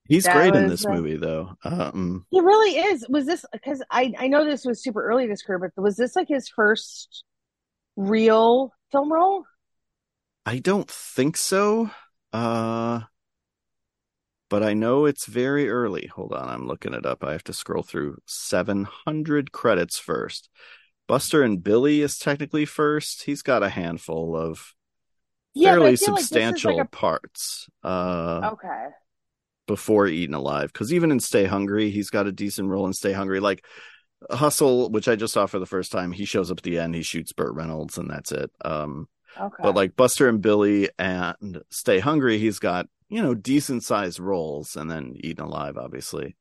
He's That great in this uh, movie, though. Um, He really is. Was this because I I know this was super early in his career, but was this like his first real film role? I don't think so. Uh, but I know it's very early. Hold on, I'm looking it up. I have to scroll through 700 credits first. Buster and Billy is technically first. He's got a handful of Yeah, fairly feel like is substantial parts uh, okay. before Eaten Alive. Because even in Stay Hungry, he's got a decent role in Stay Hungry. Like Hustle, which I just saw for the first time, he shows up at the end, he shoots Burt Reynolds, and that's it. Um, Okay. but like Buster and Billy and Stay Hungry, he's got you know decent sized roles, and then Eaten Alive, obviously.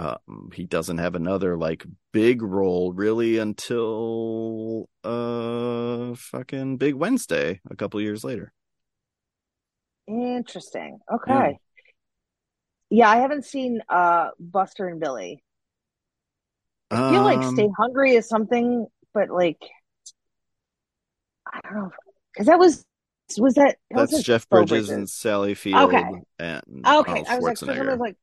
Um, he doesn't have another like big role really until uh fucking Big Wednesday a couple years later. Interesting. Okay. Yeah, I haven't seen uh Buster and Billy. I feel like Um, Stay Hungry is something, but like I don't know because that was was that, that That's wasn't Jeff Bo Bridges, and Sally Field Okay. and Okay, Arnold I was like, for some reason, I was like,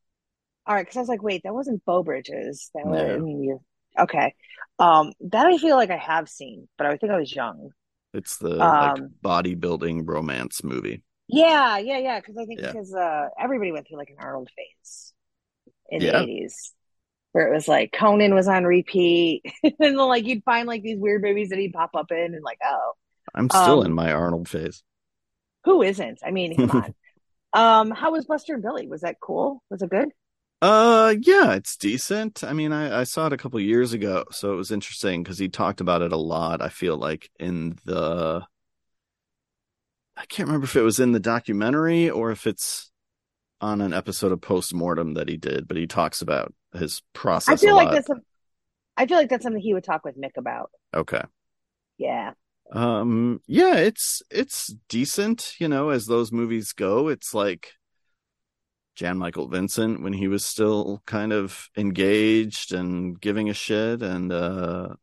all right, because I was like, wait, that wasn't Bo Bridges. That was No. you. Okay, um, that I feel like I have seen, but I think I was young. It's the like Um, bodybuilding romance movie. Yeah, yeah, yeah. Because I think Yeah. because uh, everybody went through like an Arnold phase in Yeah. the eighties, where it was like Conan was on repeat, and then like you'd find like these weird movies that he'd pop up in, and like, oh, I'm still um, in my Arnold phase. who isn't? I mean, come on. Um, how was Buster and Billy? Was that cool? Was it good? Uh, yeah, it's decent. I mean, I, I saw it a couple years ago, so it was interesting because he talked about it a lot. I feel like in the, I can't remember if it was in the documentary or if it's on an episode of Postmortem that he did, but he talks about his process. I feel like lot. that's. A, I feel like that's something he would talk with Mick about. okay. Yeah. Um, yeah, it's it's decent, you know, as those movies go. It's like Jan Michael Vincent when he was still kind of engaged and giving a shit, and uh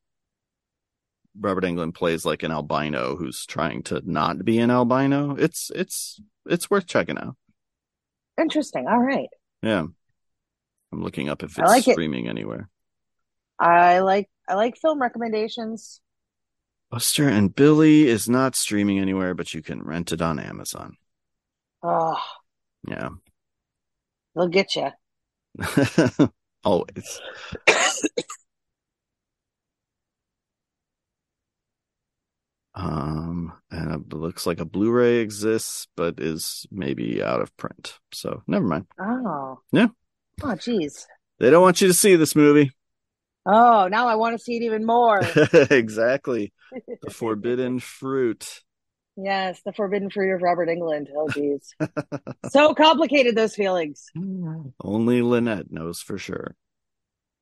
Robert Englund plays like an albino who's trying to not be an albino. It's it's it's worth checking out. Interesting. All right. Yeah. I'm looking up if it's like it. streaming anywhere. I like I like film recommendations. Buster and Billy is not streaming anywhere, but you can rent it on Amazon. Oh, Yeah. They'll get you. Always. Um, and it looks like a Blu-ray exists, but is maybe out of print. So never mind. Oh. Yeah. Oh, geez. They don't want you to see this movie. Oh, now I want to see it even more. exactly. The forbidden fruit. Yes, the forbidden fruit of Robert Englund. Oh, geez. so complicated, those feelings. Only Lynette knows for sure.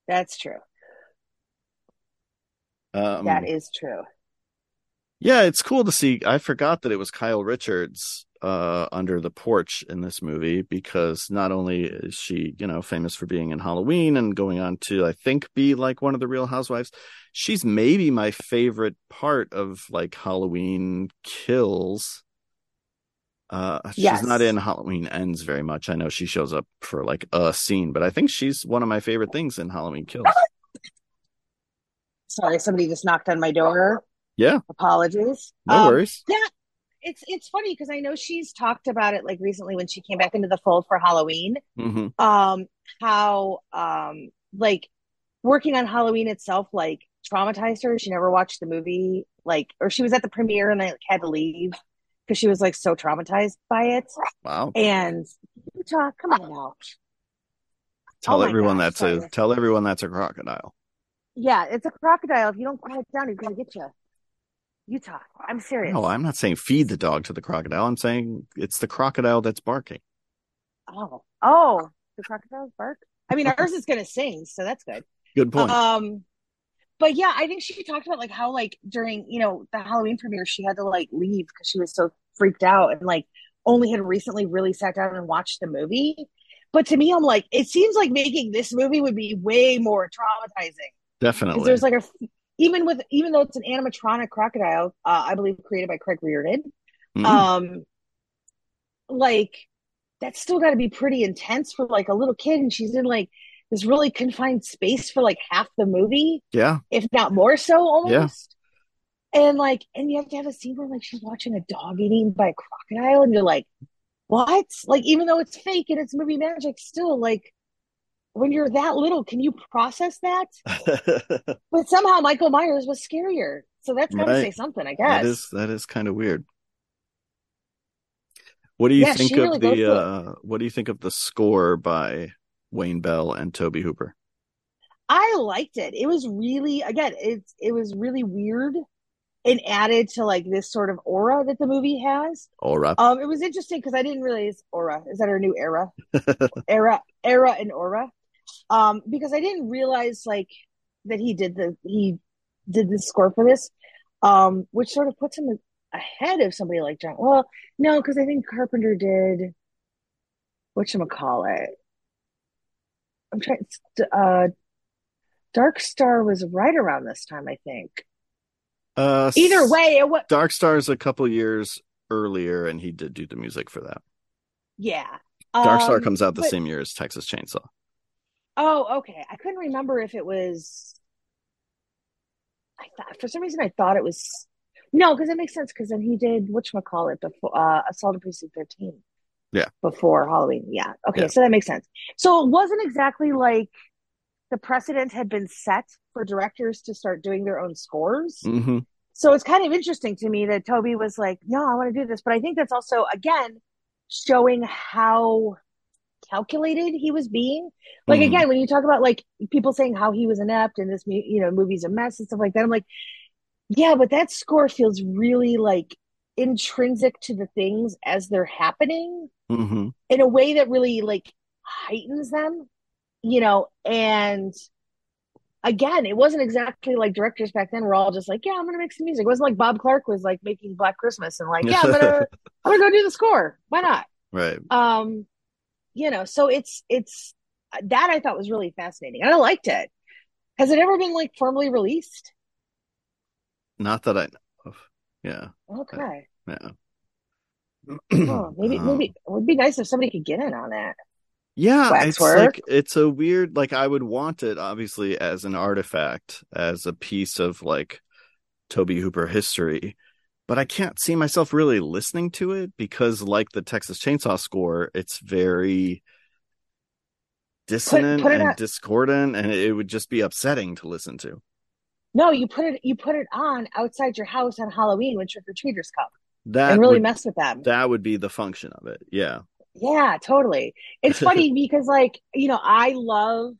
That's true. Um, that is true. Yeah, it's cool to see. I forgot that it was Kyle Richards uh, under the porch in this movie because not only is she, you know, famous for being in Halloween and going on to, I think, be like one of the Real Housewives, she's maybe my favorite part of like Halloween Kills. Uh, Yes. she's not in Halloween Ends very much. I know she shows up for like a scene, but I think she's one of my favorite things in Halloween Kills. Sorry, somebody just knocked on my door. Yeah, Apologies. no Um, worries. Yeah, it's it's funny because I know she's talked about it like recently when she came back into the fold for Halloween. hmm Um, how um like working on Halloween itself like traumatized her. She never watched the movie, like, or she was at the premiere and like had to leave because she was like so traumatized by it. Wow. And Utah, come on now. Tell oh everyone gosh, that's a tell everyone that's a crocodile. Yeah, it's a crocodile. If you don't quiet down, he's gonna get you. Utah, I'm serious. No, I'm not saying feed the dog to the crocodile. I'm saying it's the crocodile that's barking. Oh, oh, the crocodiles bark. I mean, ours is gonna sing, so that's good. Good point. Um, but yeah, I think she talked about like how like during you know the Halloween premiere she had to like leave because she was so freaked out and like only had recently really sat down and watched the movie. But to me, I'm like, it seems like making this movie would be way more traumatizing because Definitely. there's like a even with even though it's an animatronic crocodile, uh, I believe created by Craig Reardon. Mhm. Um, like that's still got to be pretty intense for like a little kid, and she's in like this really confined space for like half the movie, yeah. if not more so, almost. Yeah. And like, and you have to have a scene where like she's watching a dog eaten by a crocodile, and you're like, what? Like, even though it's fake and it's movie magic, still like. When you're that little, can you process that? But somehow Michael Myers was scarier. So that's got to Right. say something, I guess. that is that is kind of weird. What do you Yeah, think she really of the uh what do you think of the score by Wayne Bell and Tobe Hooper? I liked it. It was really again, it's it was really weird and added to like this sort of aura that the movie has. Aura. Um, it was interesting because I didn't realize aura is that her new era, era, era, and aura. Um, because I didn't realize like that he did the he did the score for this, um, which sort of puts him ahead of somebody like John. Well, no, because I think Carpenter did what you call it. I'm trying. Uh, Dark Star was right around this time, I think. Uh Either way, it was Dark Star's a couple years earlier and he did do the music for that. yeah. Dark Star Um, comes out the but- same year as Texas Chainsaw. Oh, okay. I couldn't remember if it was. I thought for some reason I thought it was. No, because it makes sense. Because then he did whatchamacallit before uh, Assault on Precinct Thirteen. Yeah. Before Halloween. Yeah. Okay, Yeah. so that makes sense. So it wasn't exactly like the precedent had been set for directors to start doing their own scores. hmm So it's kind of interesting to me that Tobe was like, "No, I want to do this," but I think that's also again showing how calculated he was being. Like Mhm. again, when you talk about like people saying how he was inept and this, you know, movie's a mess and stuff like that, I'm like, yeah, but that score feels really like intrinsic to the things as they're happening hmm in a way that really like heightens them, you know, and again, it wasn't exactly like directors back then were all just like, yeah, I'm gonna make some music. It wasn't like Bob Clark was like making Black Christmas and like, yeah, I'm gonna I'm gonna go do the score. Why not? Right. Um, you know, so it's it's that I thought was really fascinating. And I liked it. Has it ever been like formally released? Not that I. Yeah. Okay. Yeah. Oh, maybe Um, maybe it would be nice if somebody could get in on that. Yeah, it's like it's a weird like I would want it obviously as an artifact, as a piece of like Tobe Hooper history, but I can't see myself really listening to it because like the Texas Chainsaw score, it's very dissonant put it and on- discordant and it would just be upsetting to listen to. No, you put it you put it on outside your house on Halloween when trick or treaters come That and really would, mess with them. that would be the function of it. Yeah. Yeah, totally. It's funny because like, you know, I love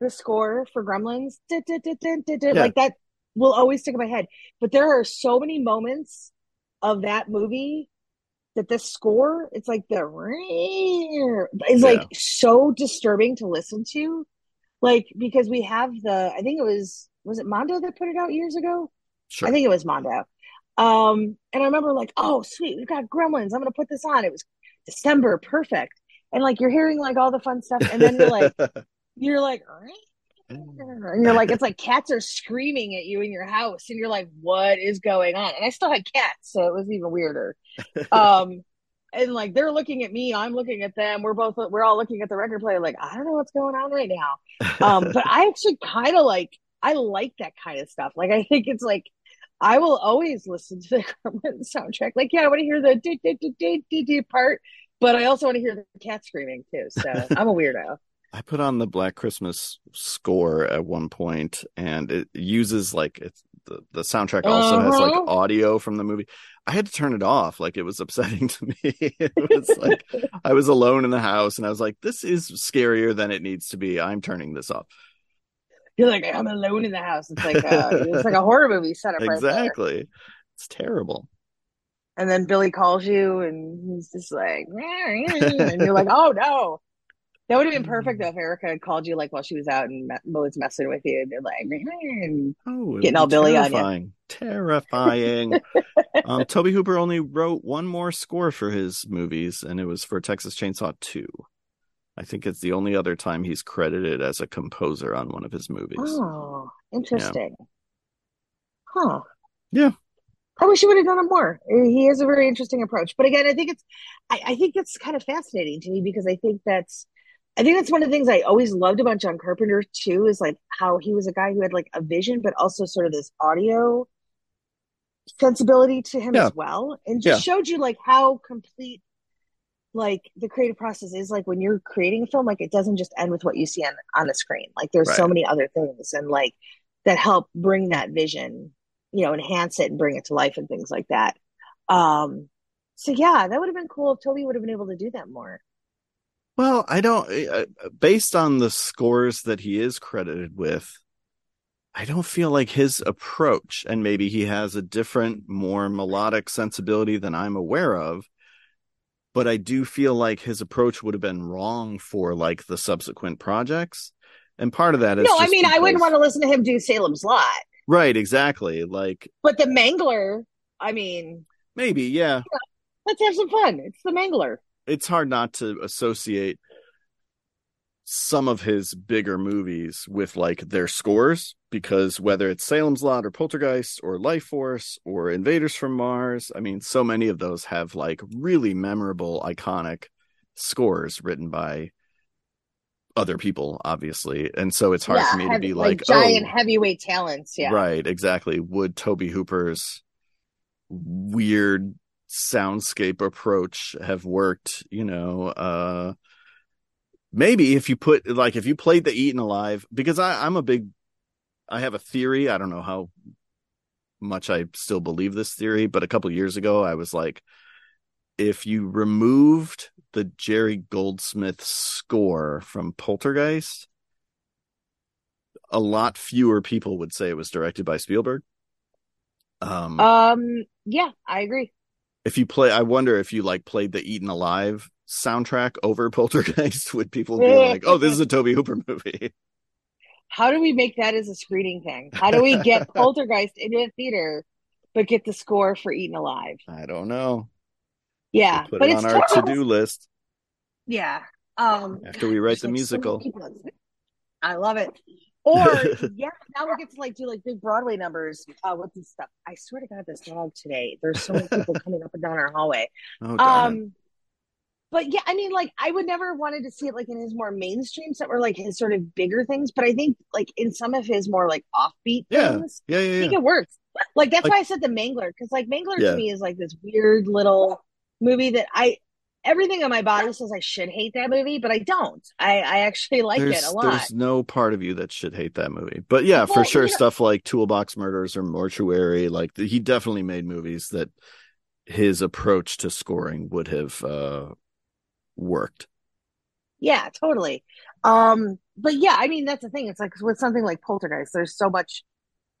the score for Gremlins. Yeah. Like that will always stick in my head. But there are so many moments of that movie that the score, it's like the is Yeah. like so disturbing to listen to. Like because we have the I think it was was it Mondo that put it out years ago? Sure. I think it was Mondo. Um, and I remember like, oh sweet, we've got Gremlins. I'm gonna put this on. It was December, perfect. And like you're hearing like all the fun stuff, and then you're like, you're like, and you're like, it's like cats are screaming at you in your house, and you're like, what is going on? And I still had cats, so it was even weirder. Um, and like they're looking at me, I'm looking at them. We're both we're all looking at the record player, like I don't know what's going on right now. Um, but I actually kind of like I like that kind of stuff. Like I think it's like I will always listen to the Gremlins soundtrack. Like yeah, I want to hear the dee, dee, dee, dee, dee, dee part, but I also want to hear the cat screaming too. So I'm a weirdo. I put on the Black Christmas score at one point, and it uses like it's the, the soundtrack also has like Uh-huh. audio from the movie. I had to turn it off. Like it was upsetting to me. it was like I was alone in the house, and I was like, "This is scarier than it needs to be." I'm turning this off. You're like, I'm alone in the house. It's like a, it's like a horror movie setup right there. exactly. It's terrible. And then Billy calls you, and he's just like, and you're like, oh no. That would have been perfect though if Erica had called you like while she was out and was messing with you, and you're like, and Oh, Getting all Billy on you. terrifying. Terrifying. um, Tobe Hooper only wrote one more score for his movies, and it was for Texas Chainsaw 2. I think it's the only other time he's credited as a composer on one of his movies. oh, interesting. Huh. Yeah. I wish he would have done it more. Uh, he has a very interesting approach. But again, I think it's I, I think that's kind of fascinating to me because I think that's I think that's one of the things I always loved about John Carpenter too, is like how he was a guy who had like a vision, but also sort of this audio sensibility to him Yeah. as well. And just showed you like how complete like the creative process is like when you're creating a film, like it doesn't just end with what you see on, on the screen. Like there's so many other things and like that help bring that vision, you know, enhance it and bring it to life and things like that. Um so yeah, that would have been cool if Tobe would have been able to do that more. Well, I don't, uh, based on the scores that he is credited with, I don't feel like his approach, and maybe he has a different, more melodic sensibility than I'm aware of, but I do feel like his approach would have been wrong for like the subsequent projects. And part of that is No, I mean I wouldn't want to listen to him do Salem's Lot. Right, exactly. Like But the Mangler, I mean, maybe, yeah. let's have some fun. It's the Mangler. it's hard not to associate some of his bigger movies with like their scores because whether it's Salem's Lot or Poltergeist or Lifeforce or Invaders from Mars, I mean, so many of those have like really memorable, iconic scores written by other people, obviously. And so it's hard yeah, for me to heavy- be like, giant oh, heavyweight talents. Yeah. Right, exactly. Would Tobe Hooper's weird soundscape approach have worked, you know, uh maybe if you put like if you played the Eaten Alive because I I'm a big I have a theory, I don't know how much I still believe this theory, but a couple years ago I was like if you removed the Jerry Goldsmith score from Poltergeist a lot fewer people would say it was directed by Spielberg. Um, Um. Yeah, I agree. if you play, I wonder if you like played the Eaten Alive soundtrack over Poltergeist, would people be like, "Oh, this is a Tobe Hooper movie"? How do we make that as a screening thing? How do we get Poltergeist into a theater, but get the score for Eaten Alive? I don't know. Yeah, We'll put but it it's on our to-do list Yeah. Um. after we write the like, musical. people on it. I love it. Or yeah, now we get to like do like big Broadway numbers uh, with this stuff. I swear to God, this dog today. There's so many people coming up and down our hallway. Oh, darn. Um, but yeah, I mean, like I would never wanted to see it like in his more mainstream stuff or like his sort of bigger things. But I think like in some of his more like offbeat Yeah, things, yeah, I yeah, think it works. Like that's Like- why I said the Mangler because like Mangler Yeah. to me is like this weird little movie that I everything on my body says I should hate that movie, but I don't. I I actually like there's, it a lot. there's no part of you that should hate that movie. But yeah, for sure, know- stuff like Toolbox Murders or Mortuary, like he definitely made movies that his approach to scoring would have uh, worked. Yeah, totally. Um, but yeah, I mean that's the thing. It's like with something like Poltergeist, there's so much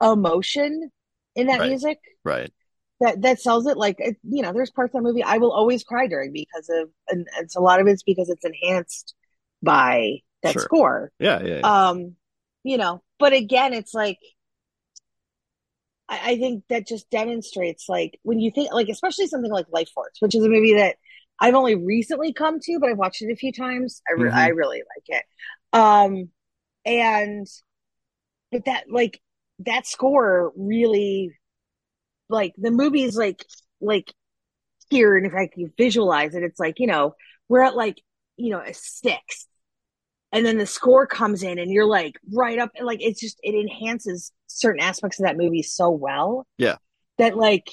emotion in that Right. music Right. that that sells it. Like it, you know, there's parts of that movie I will always cry during because of, and it's a lot of it's because it's enhanced by that Sure. score. Yeah, yeah. yeah. Um, you know, but again, it's like I, I think that just demonstrates like when you think like especially something like Lifeforce, which is a movie that I've only recently come to, but I've watched it a few times. I re- Mhm. I really like it. Um, and but that like that score really like the movie is like like here and if I can visualize it, it's like, you know, we're at like, you know, a six. And then the score comes in and you're like right up like it's just it enhances certain aspects of that movie so well. Yeah. That like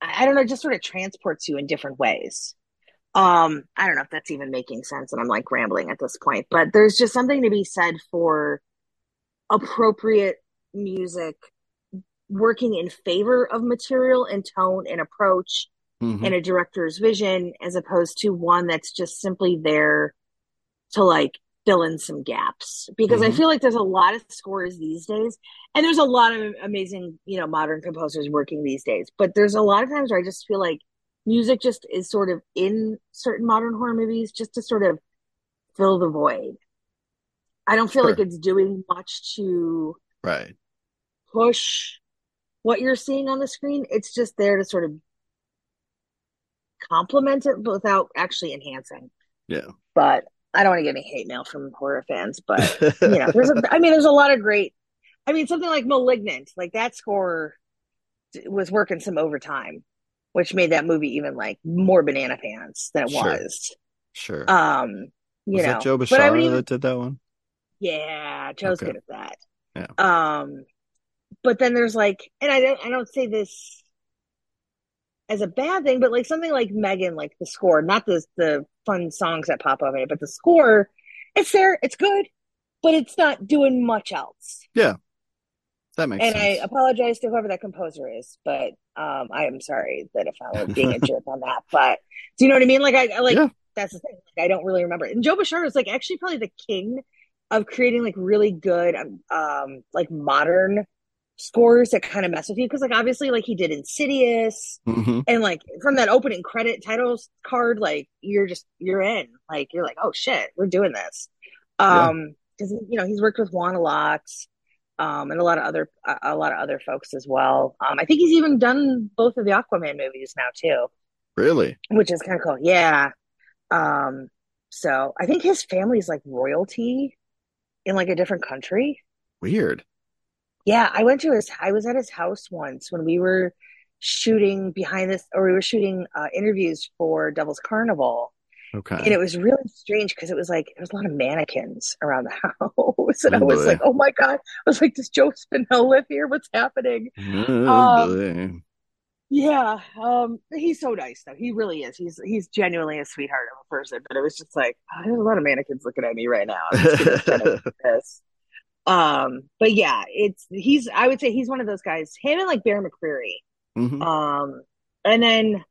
I don't know, just sort of transports you in different ways. Um, I don't know if that's even making sense, and I'm like rambling at this point, but there's just something to be said for appropriate music working in favor of material and tone and approach Mhm. and a director's vision as opposed to one that's just simply there to like fill in some gaps because I Mhm. feel like there's a lot of scores these days and there's a lot of amazing you know modern composers working these days but there's a lot of times where I just feel like music just is sort of in certain modern horror movies just to sort of fill the void I don't feel Sure. like it's doing much to Right. push what you're seeing on the screen it's just there to sort of complement it but without actually enhancing Yeah. but I don't want to get any hate mail from horror fans, but you know, there's a, I mean, there's a lot of great. I mean, something like *Malignant*, like that score was working some overtime, which made that movie even like more banana pants than it Sure. was. sure. Um, you Was know, that Joe but I Bishara even, that did that one? yeah, Joe's Okay. good at that. Yeah. Um, but then there's like, and I don't, I don't say this as a bad thing, but like something like Megan, like the score, not the the fun songs that pop up in it, but the score, it's there, it's good, but it's not doing much else. Yeah. That makes and I apologize to whoever that composer is, but um, I am sorry that if I was being a jerk on that. But do you know what I mean? Like I, I like Yeah. that's the thing. Like, I don't really remember. And Joe Bishara is like actually probably the king of creating like really good um, um like modern scores that kind of mess with you. Because like obviously like he did Insidious hmm and like from that opening credit titles card like you're just you're in. Like you're like oh shit we're doing this. Um because you know he's worked with Wan a lot um and a lot of other a, a lot of other folks as well. Um I think he's even done both of the Aquaman movies now too. Really? which is kind of cool. Yeah. Um so I think his family's like royalty in like a different country. Weird. Yeah, I went to his. I was at his house once when we were shooting behind this, or we were shooting uh, interviews for Devil's Carnival, Okay. and it was really strange because it was like there was a lot of mannequins around the house, and I Oh, was boy. like, "Oh my god!" I was like, "Does Joe Spinell live here? What's happening?" Oh, Um. Yeah, um, he's so nice though. He really is. He's he's genuinely a sweetheart of a person. But it was just like oh, there's a lot of mannequins looking at me right now. I'm just Um, but yeah, it's he's. I would say he's one of those guys. Him and like Bear McCreary. Mhm. Um, and then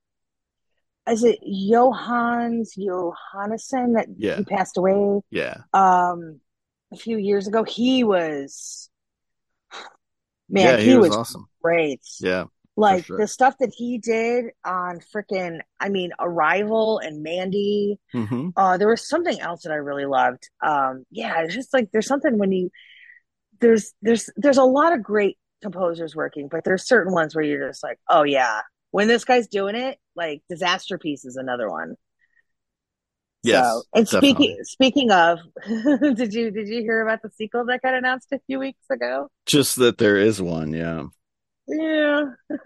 is it Johannes Johannesson that Yeah. he passed away Yeah. um a few years ago? He was man, yeah, he, he was was awesome. great. Yeah. Like sure. the stuff that he did on freaking, I mean, Arrival and Mandy. hmm Uh, there was something else that I really loved. Um, yeah, it's just like there's something when you there's there's there's a lot of great composers working, but there's certain ones where you're just like, oh yeah, when this guy's doing it, like Disasterpeace is another one. Yes. So, and definitely. speaking speaking of, did you did you hear about the sequel that got announced a few weeks ago? Just that there is one. Yeah. Yeah.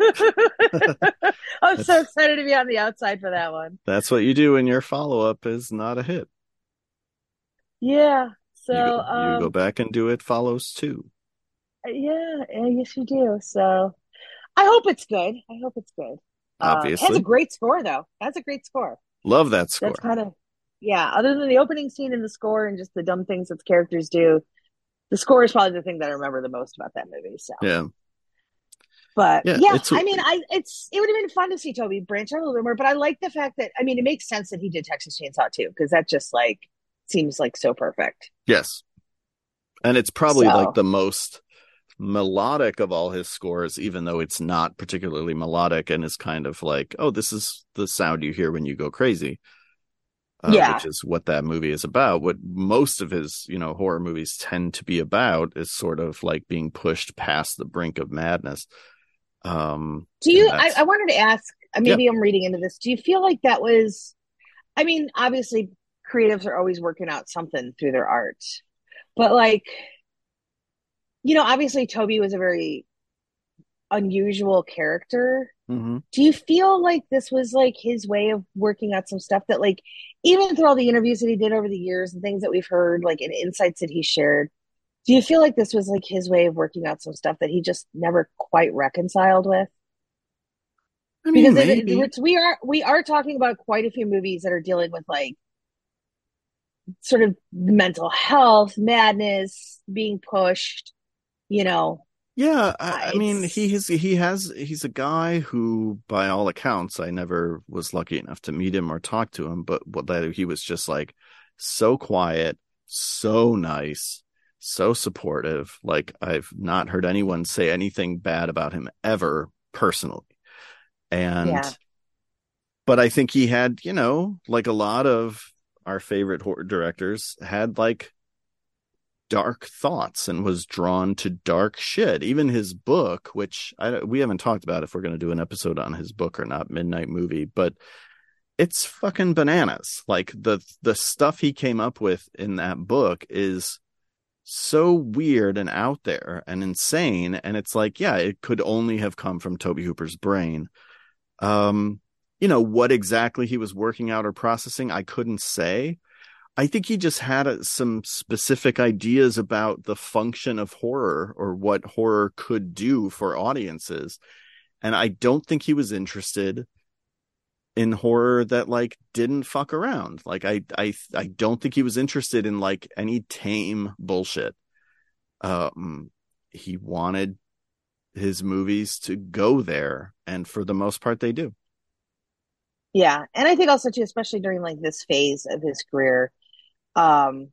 I'm so excited to be on the outside for that one. That's what you do when your follow up is not a hit. Yeah. So, you, go, you um, go back and do it follows too. yeah, yeah, yes, you do. So, I hope it's good. I hope it's good. Um, it has a great score, though. That's a great score. Love that score. That's kind of, yeah, other than the opening scene and the score and just the dumb things that the characters do, the score is probably the thing that I remember the most about that movie. So, Yeah. but Yeah, yeah, I mean, I it's it would have been fun to see Tobe branch out a little more, but I like the fact that I mean, it makes sense that he did Texas Chainsaw too because that just like seems like so perfect. Yes. And it's probably So- like the most melodic of all his scores, even though it's not particularly melodic and is kind of like, oh, this is the sound you hear when you go crazy. Uh, Yeah. Which is what that movie is about. What most of his, you know, horror movies tend to be about is sort of like being pushed past the brink of madness. Um, Do you? I, I wanted to ask. uh, Maybe I'm reading into this. Do you feel like that was? I mean, obviously, creatives are always working out something through their art, but like, you know, obviously, Tobe was a very unusual character. Mhm. Do you feel like this was like his way of working out some stuff that, like, even through all the interviews that he did over the years and things that we've heard, like, and insights that he shared? Do you feel like this was like his way of working out some stuff that he just never quite reconciled with? I mean, because it, we are we are talking about quite a few movies that are dealing with like sort of mental health, madness, being pushed, you know. Yeah, I, I mean, he has he has he's a guy who, by all accounts, I never was lucky enough to meet him or talk to him, but what that he was just like so quiet, so nice, so supportive. Like I've not heard anyone say anything bad about him ever personally, and Yeah. but I think he had, you know, like a lot of our favorite horror directors had like dark thoughts and was drawn to dark shit. Even his book, which I, we haven't talked about if we're going to do an episode on his book or not, Midnight Movie, but it's fucking bananas. Like the the stuff he came up with in that book is so weird and out there and insane and it's like yeah it could only have come from Tobe Hooper's brain um you know what exactly he was working out or processing i couldn't say. I think he just had uh, some specific ideas about the function of horror or what horror could do for audiences. And i don't think he was interested in horror that like didn't fuck around. Like i i i don't think he was interested in like any tame bullshit. Um he wanted his movies to go there and for the most part they do Yeah, and I think also too, especially during like this phase of his career, um,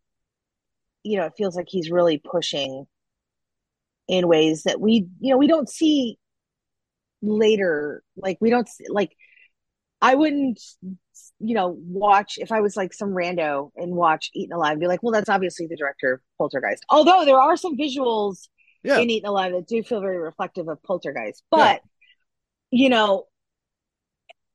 you know, it feels like he's really pushing in ways that we, you know, we don't see later. Like we don't see, like I wouldn't, you know, watch if I was like some rando and watch Eaten Alive and be like, well, that's obviously the director of Poltergeist. Although there are some visuals yeah in Eaten Alive that do feel very reflective of Poltergeist. But you know,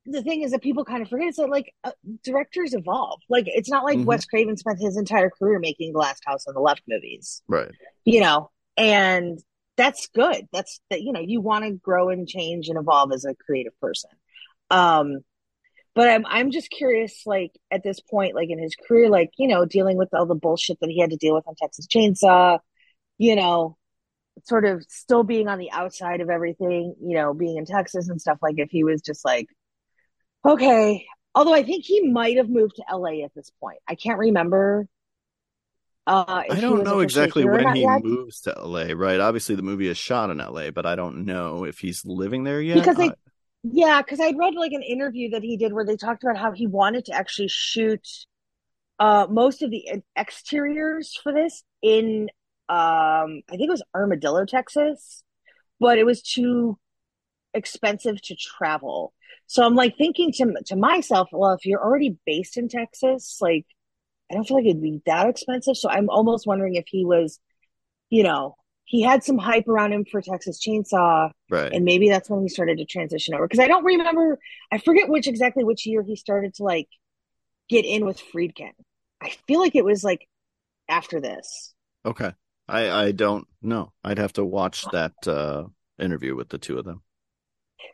the thing is that people kind of forget is that like uh, directors evolve. Like it's not like Mhm. Wes Craven spent his entire career making the Last House on the Left movies, right you know, and that's good. That's that you know you want to grow and change and evolve as a creative person. Um, but I'm I'm just curious, like at this point, like in his career, like you know, dealing with all the bullshit that he had to deal with on Texas Chainsaw, you know, sort of still being on the outside of everything, you know, being in Texas and stuff. Like if he was just like, okay, although I think he might have moved to LA at this point. I can't remember. Uh, i don't know exactly when he yet. moves to la right obviously the movie is shot in la but i don't know if he's living there yet Because they, I- yeah, because I read like an interview that he did where they talked about how he wanted to actually shoot uh most of the exteriors for this in um I think it was Amarillo, Texas, but it was too expensive to travel. So I'm like thinking to to myself, well, if you're already based in Texas, like I don't feel like it'd be that expensive. So I'm almost wondering if he was, you know, he had some hype around him for Texas Chainsaw right and maybe that's when he started to transition over because I don't remember I forget which exactly which year he started to like get in with Friedkin. I feel like it was like after this. Okay. I I don't know. I'd have to watch that uh interview with the two of them.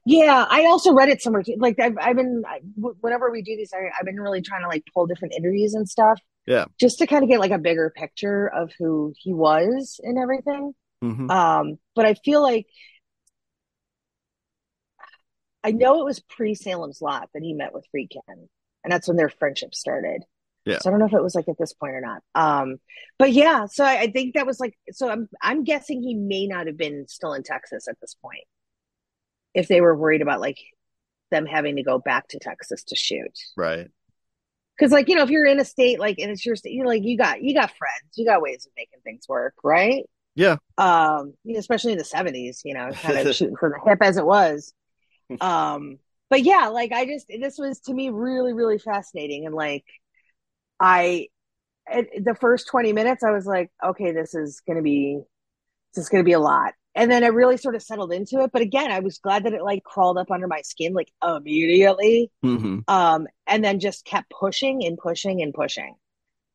Yeah, I also read it somewhere too. Like I've I've been I, whenever we do these, I, I've been really trying to like pull different interviews and stuff. Yeah. just to kind of get like a bigger picture of who he was and everything. Mhm. Um, but I feel like I know it was pre Salem's Lot that he met with Friedkin, and that's when their friendship started. Yeah. So I don't know if it was like at this point or not. Um, but yeah, so I, I think that was like so I'm I'm guessing he may not have been still in Texas at this point. If they were worried about like them having to go back to Texas to shoot. Right. Because like, you know, if you're in a state like and it's your state, you know, like you got you got friends, you got ways of making things work, right? Yeah. um especially in the 70s you know kind of shooting from the hip as it was um but yeah like i just this was to me really really fascinating and like i the first 20 minutes i was like okay this is gonna be this is gonna be a lot and then i really sort of settled into it but again i was glad that it like crawled up under my skin like immediately hmm um, and then just kept pushing and pushing and pushing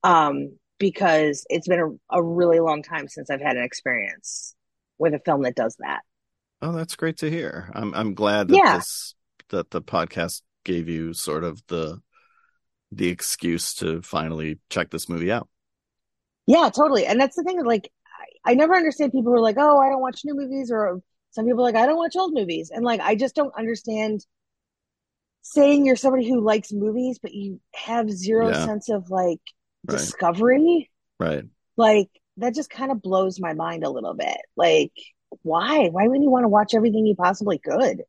um, because it's been a, a really long time since I've had an experience with a film that does that. Oh, that's great to hear. I'm I'm glad that Yeah. this that the podcast gave you sort of the the excuse to finally check this movie out. Yeah, totally. And that's the thing. Like, I, never understand people who are like, "Oh, I don't watch new movies," or some people are like, "I don't watch old movies," and like, I just don't understand saying you're somebody who likes movies, but you have zero Yeah. sense of like Right. discovery. Right. Like that just kind of blows my mind a little bit. Like, why? Why wouldn't you want to watch everything you possibly could?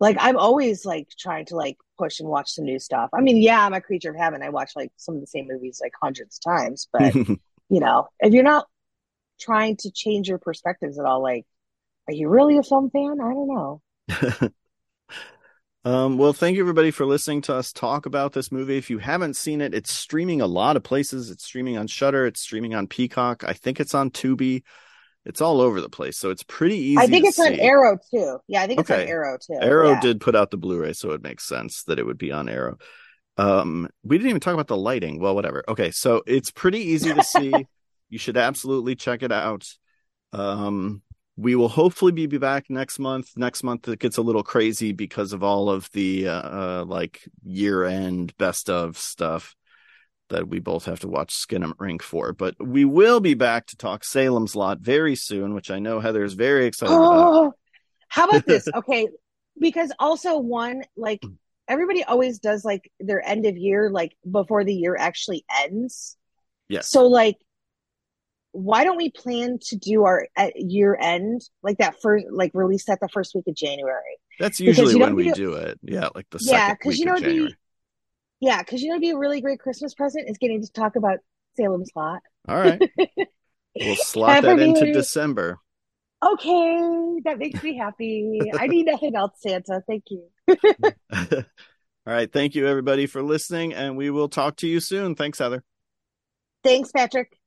Like, I'm always like trying to like push and watch some new stuff. I mean, yeah, I'm a creature of habit. I watch like some of the same movies like hundreds of times, but you know, if you're not trying to change your perspectives at all, like, are you really a film fan? I don't know. Um, well, thank you everybody for listening to us talk about this movie. If you haven't seen it, it's streaming a lot of places. It's streaming on Shudder. It's streaming on Peacock. I think it's on Tubi. It's all over the place, so it's pretty easy. I think it's on. Arrow too. Yeah, I think it's on Arrow too. Arrow Yeah. did put out the Blu-ray, so it makes sense that it would be on Arrow. Um, we didn't even talk about the lighting. Well, whatever. Okay, so it's pretty easy to see. you should absolutely check it out. Um, we will hopefully be back next month. Next month it gets a little crazy because of all of the uh, like year-end best of stuff that we both have to watch Skin and Rink for. But we will be back to talk Salem's Lot very soon, which I know Heather is very excited about. Oh, how about this? Okay, because also one like everybody always does like their end of year like before the year actually ends. Yes. So like, why don't we plan to do our at year end like that first like release that the first week of January? That's usually when we you- do it. Yeah, like the Yeah, second because you know be yeah, because you know it'd be a really great Christmas present is getting to talk about Salem's Lot. All right. We'll slot that into December. Okay, that makes me happy. I need nothing else, Santa. Thank you. All right. Thank you, everybody, for listening, and we will talk to you soon. Thanks, Heather. Thanks, Patrick.